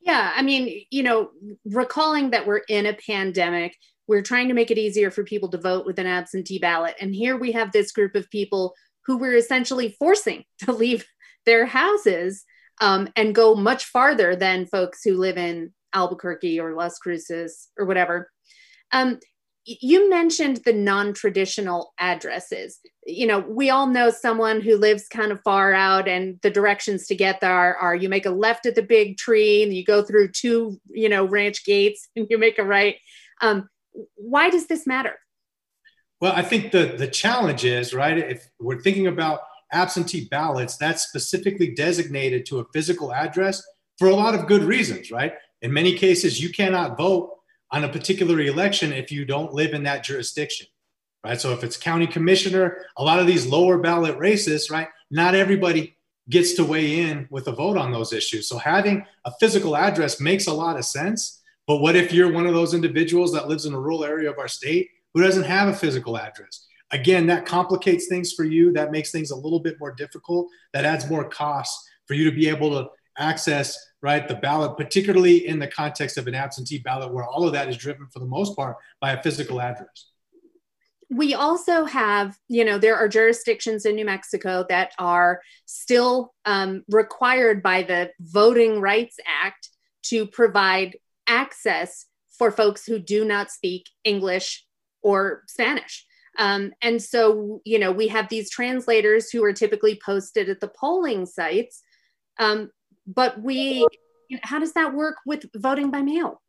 M: Yeah, I mean, you know, recalling that we're in a pandemic, we're trying to make it easier for people to vote with an absentee ballot. And here we have this group of people who we're essentially forcing to leave their houses um, and go much farther than folks who live in Albuquerque or Las Cruces or whatever. Um, you mentioned the non-traditional addresses you know we all know someone who lives kind of far out and the directions to get there are, are, you make a left at the big tree and you go through two you know ranch gates and you make a right um, why does this matter
N: well i think the the challenge is right if we're thinking about absentee ballots, that's specifically designated to a physical address for a lot of good reasons, right? In many cases, you cannot vote on a particular election if you don't live in that jurisdiction, right? So if it's county commissioner, a lot of these lower ballot races, right? Not everybody gets to weigh in with a vote on those issues. So having a physical address makes a lot of sense. But what if you're one of those individuals that lives in a rural area of our state who doesn't have a physical address. Again, that complicates things for you. That makes things a little bit more difficult. That adds more costs for you to be able to access right the ballot, particularly in the context of an absentee ballot, where all of that is driven for the most part by a physical address
M: we also have, you know, there are jurisdictions in New Mexico that are still um, required by the Voting Rights Act to provide access for folks who do not speak English or Spanish. Um, and so, you know, we have these translators who are typically posted at the polling sites. Um, but we, how does that work with voting by mail?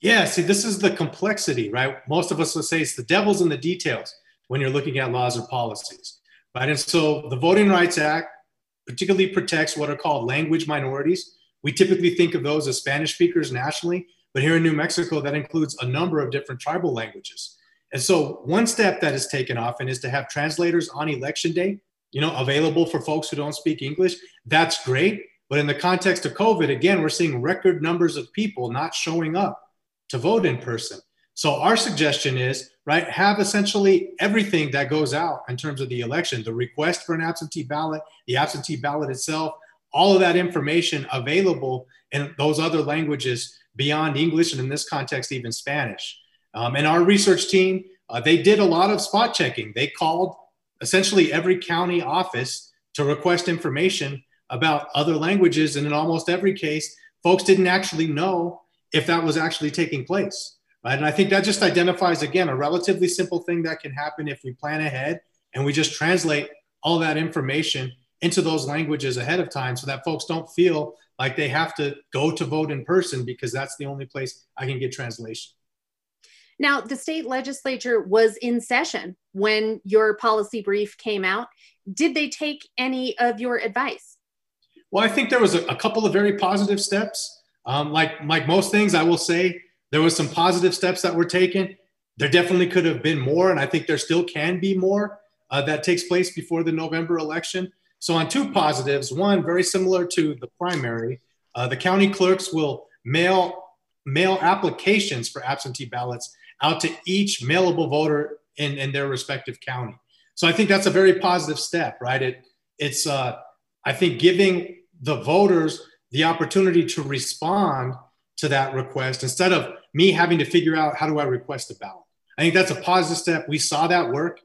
N: Yeah, see, this is the complexity, right? Most of us will say it's the devil's in the details when you're looking at laws or policies, right? And so the Voting Rights Act particularly protects what are called language minorities. We typically think of those as Spanish speakers nationally, but here in New Mexico, that includes a number of different tribal languages. And so one step that is taken often is to have translators on election day, you know, available for folks who don't speak English. That's great. But in the context of COVID, again, we're seeing record numbers of people not showing up to vote in person. So our suggestion is, right, have essentially everything that goes out in terms of the election, the request for an absentee ballot, the absentee ballot itself, all of that information available in those other languages beyond English, and in this context, even Spanish. Um, and our research team, uh, they did a lot of spot checking. They called essentially every county office to request information about other languages. And in almost every case, folks didn't actually know if that was actually taking place. Right? And I think that just identifies, again, a relatively simple thing that can happen if we plan ahead and we just translate all that information into those languages ahead of time so that folks don't feel like they have to go to vote in person because that's the only place I can get translation.
M: Now, the state legislature was in session when your policy brief came out. Did they take any of your advice?
N: Well, I think there was a, a couple of very positive steps. Um, like like most things, I will say there was some positive steps that were taken. There definitely could have been more, and I think there still can be more uh, that takes place before the November election. So on two positives, one very similar to the primary, uh, the county clerks will mail mail applications for absentee ballots out to each mailable voter in, in their respective county. So I think that's a very positive step, right? It it's uh, I think giving the voters the opportunity to respond to that request instead of me having to figure out how do I request a ballot. I think that's a positive step. We saw that work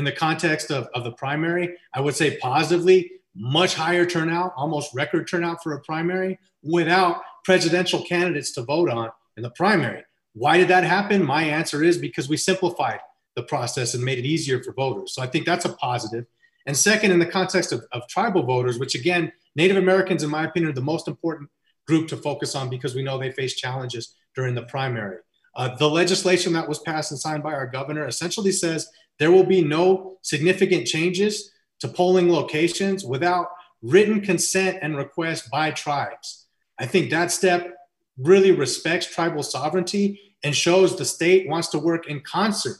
N: in the context of, of the primary. I would say positively, much higher turnout, almost record turnout for a primary without presidential candidates to vote on in the primary. Why did that happen? My answer is because we simplified the process and made it easier for voters. So I think that's a positive. And second, in the context of, of tribal voters, which again Native Americans, in my opinion, are the most important group to focus on because we know they face challenges during the primary. Uh, the legislation that was passed and signed by our governor essentially says there will be no significant changes to polling locations without written consent and request by tribes. I think that step really respects tribal sovereignty and shows the state wants to work in concert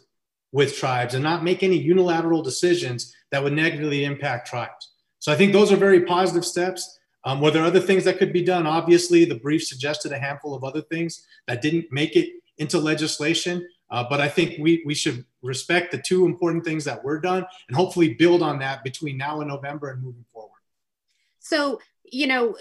N: with tribes and not make any unilateral decisions that would negatively impact tribes. So I think those are very positive steps. Um, were there other things that could be done? Obviously, the brief suggested a handful of other things that didn't make it into legislation. Uh, but I think we, we should respect the two important things that were done and hopefully build on that between now and November and moving forward.
M: So, you know,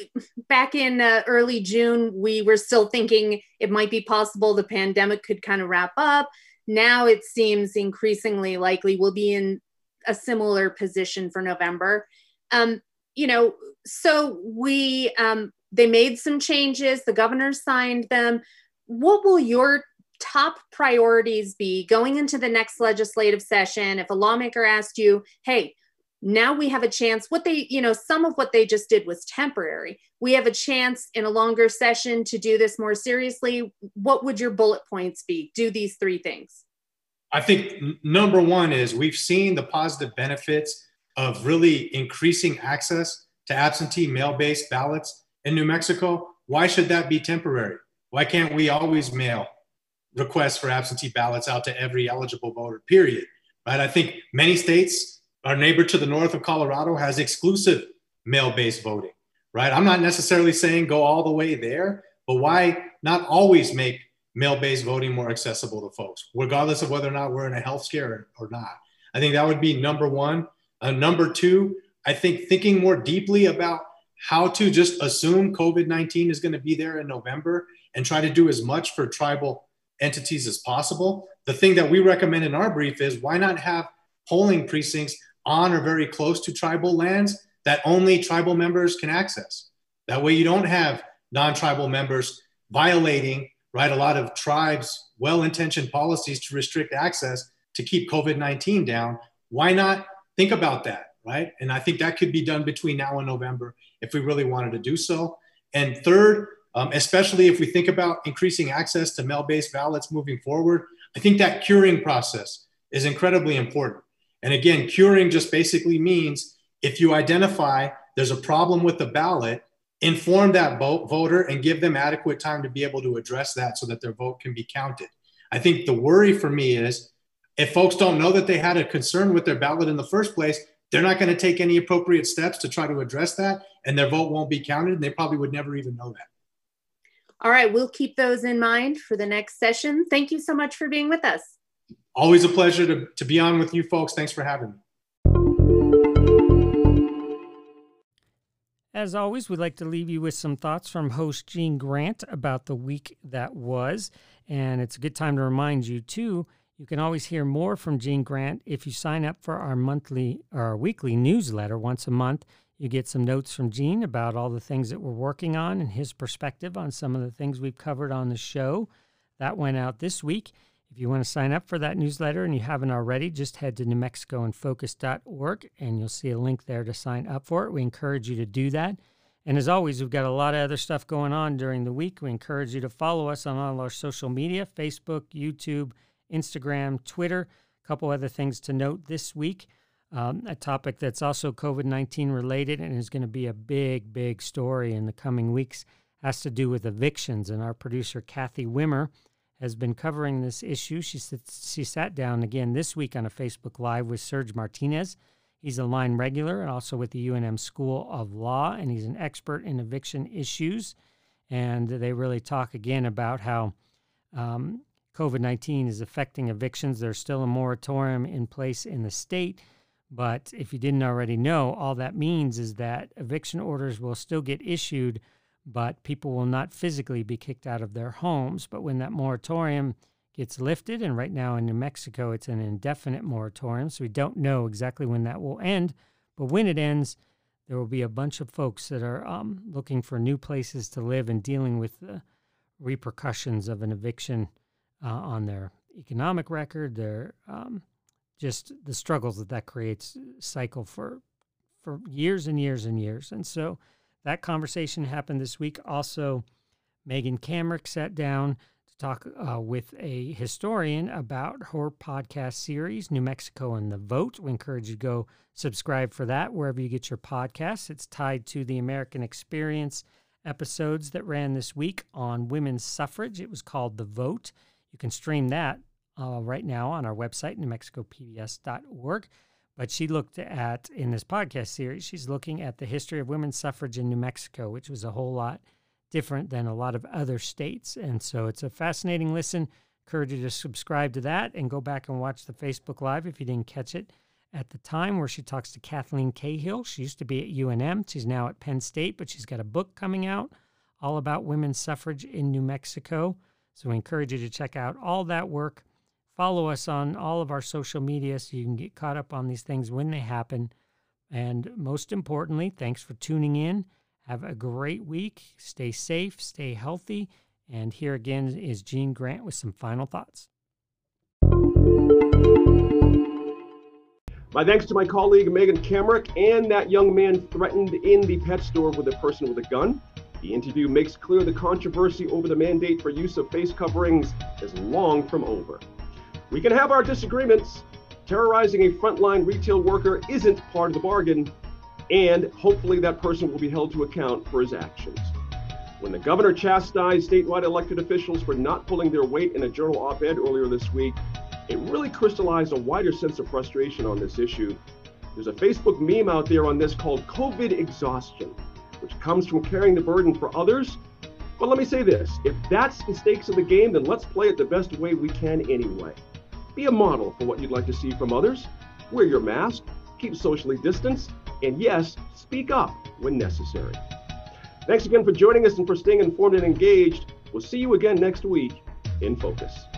M: back in uh, early June, we were still thinking it might be possible the pandemic could kind of wrap up. Now it seems increasingly likely we'll be in a similar position for November. Um, you know, so we um, they made some changes. The governor signed them. What will your top priorities be going into the next legislative session? If a lawmaker asked you, "Hey, now we have a chance," what they, you know, some of what they just did was temporary. We have a chance in a longer session to do this more seriously. What would your bullet points be? Do these three things.
N: I think number one is we've seen the positive benefits of really increasing access to absentee mail based ballots in New Mexico, why should that be temporary? Why can't we always mail requests for absentee ballots out to every eligible voter, period? Right? I think many states, our neighbor to the north of Colorado, has exclusive mail based voting, right? I'm not necessarily saying go all the way there, but why not always make mail-based voting more accessible to folks, regardless of whether or not we're in a health scare or not. I think that would be number one. Uh, number two, I think thinking more deeply about how to just assume COVID 19 is going to be there in November and try to do as much for tribal entities as possible. The thing that we recommend in our brief is why not have polling precincts on or very close to tribal lands that only tribal members can access? That way, you don't have non tribal members violating right a lot of tribes well intentioned policies to restrict access to keep covid-19 down why not think about that right and i think that could be done between now and november if we really wanted to do so and third um, especially if we think about increasing access to mail-based ballots moving forward i think that curing process is incredibly important and again curing just basically means if you identify there's a problem with the ballot inform that voter and give them adequate time to be able to address that so that their vote can be counted. I think the worry for me is if folks don't know that they had a concern with their ballot in the first place, they're not going to take any appropriate steps to try to address that, and their vote won't be counted, and they probably would never even know that.
M: All right, we'll keep those in mind for the next session. Thank you so much for being with us.
N: Always a pleasure to, to be on with you folks. Thanks for having me.
A: As always, we'd like to leave you with some thoughts from host Gene Grant about the week that was. And it's a good time to remind you, too, you can always hear more from Gene Grant if you sign up for our monthly or our weekly newsletter once a month. You get some notes from Gene about all the things that we're working on and his perspective on some of the things we've covered on the show. That went out this week. If you want to sign up for that newsletter and you haven't already, just head to newmexicoinfocus.org and you'll see a link there to sign up for it. We encourage you to do that. And as always, we've got a lot of other stuff going on during the week. We encourage you to follow us on all our social media Facebook, YouTube, Instagram, Twitter. A couple other things to note this week. Um, a topic that's also COVID 19 related and is going to be a big, big story in the coming weeks has to do with evictions. And our producer, Kathy Wimmer, has been covering this issue. She, she sat down again this week on a Facebook Live with Serge Martinez. He's a line regular and also with the UNM School of Law, and he's an expert in eviction issues. And they really talk again about how um, COVID 19 is affecting evictions. There's still a moratorium in place in the state. But if you didn't already know, all that means is that eviction orders will still get issued but people will not physically be kicked out of their homes. But when that moratorium gets lifted, and right now in New Mexico, it's an indefinite moratorium, so we don't know exactly when that will end. But when it ends, there will be a bunch of folks that are um, looking for new places to live and dealing with the repercussions of an eviction uh, on their economic record, their um, just the struggles that that creates cycle for for years and years and years. And so that conversation happened this week. Also, Megan Kamerick sat down to talk uh, with a historian about her podcast series, New Mexico and the Vote. We encourage you to go subscribe for that wherever you get your podcasts. It's tied to the American Experience episodes that ran this week on women's suffrage. It was called The Vote. You can stream that uh, right now on our website, newmexicopbs.org. But she looked at, in this podcast series, she's looking at the history of women's suffrage in New Mexico, which was a whole lot different than a lot of other states. And so it's a fascinating listen. Encourage you to subscribe to that and go back and watch the Facebook Live if you didn't catch it at the time, where she talks to Cathleen Cahill. She used to be at UNM. She's now at Penn State, but she's got a book coming out all about women's suffrage in New Mexico. So we encourage you to check out all that work follow us on all of our social media so you can get caught up on these things when they happen. And most importantly, thanks for tuning in. Have a great week. Stay safe, stay healthy. And here again is Gene Grant with some final thoughts.
B: My thanks to my colleague Megan Kamerick and that young man threatened in the pet store with a person with a gun. The interview makes clear the controversy over the mandate for use of face coverings is long from over. We can have our disagreements. Terrorizing a frontline retail worker isn't part of the bargain, and hopefully that person will be held to account for his actions. When the governor chastised statewide elected officials for not pulling their weight in a journal op ed earlier this week, it really crystallized a wider sense of frustration on this issue. There's a Facebook meme out there on this called COVID exhaustion, which comes from carrying the burden for others But let me say this if that's the stakes of the game, then let's play it the best way we can anyway. Be a model for what you'd like to see from others. Wear your mask, keep socially distanced, and yes, speak up when necessary. Thanks again for joining us and for staying informed and engaged. We'll see you again next week in Focus.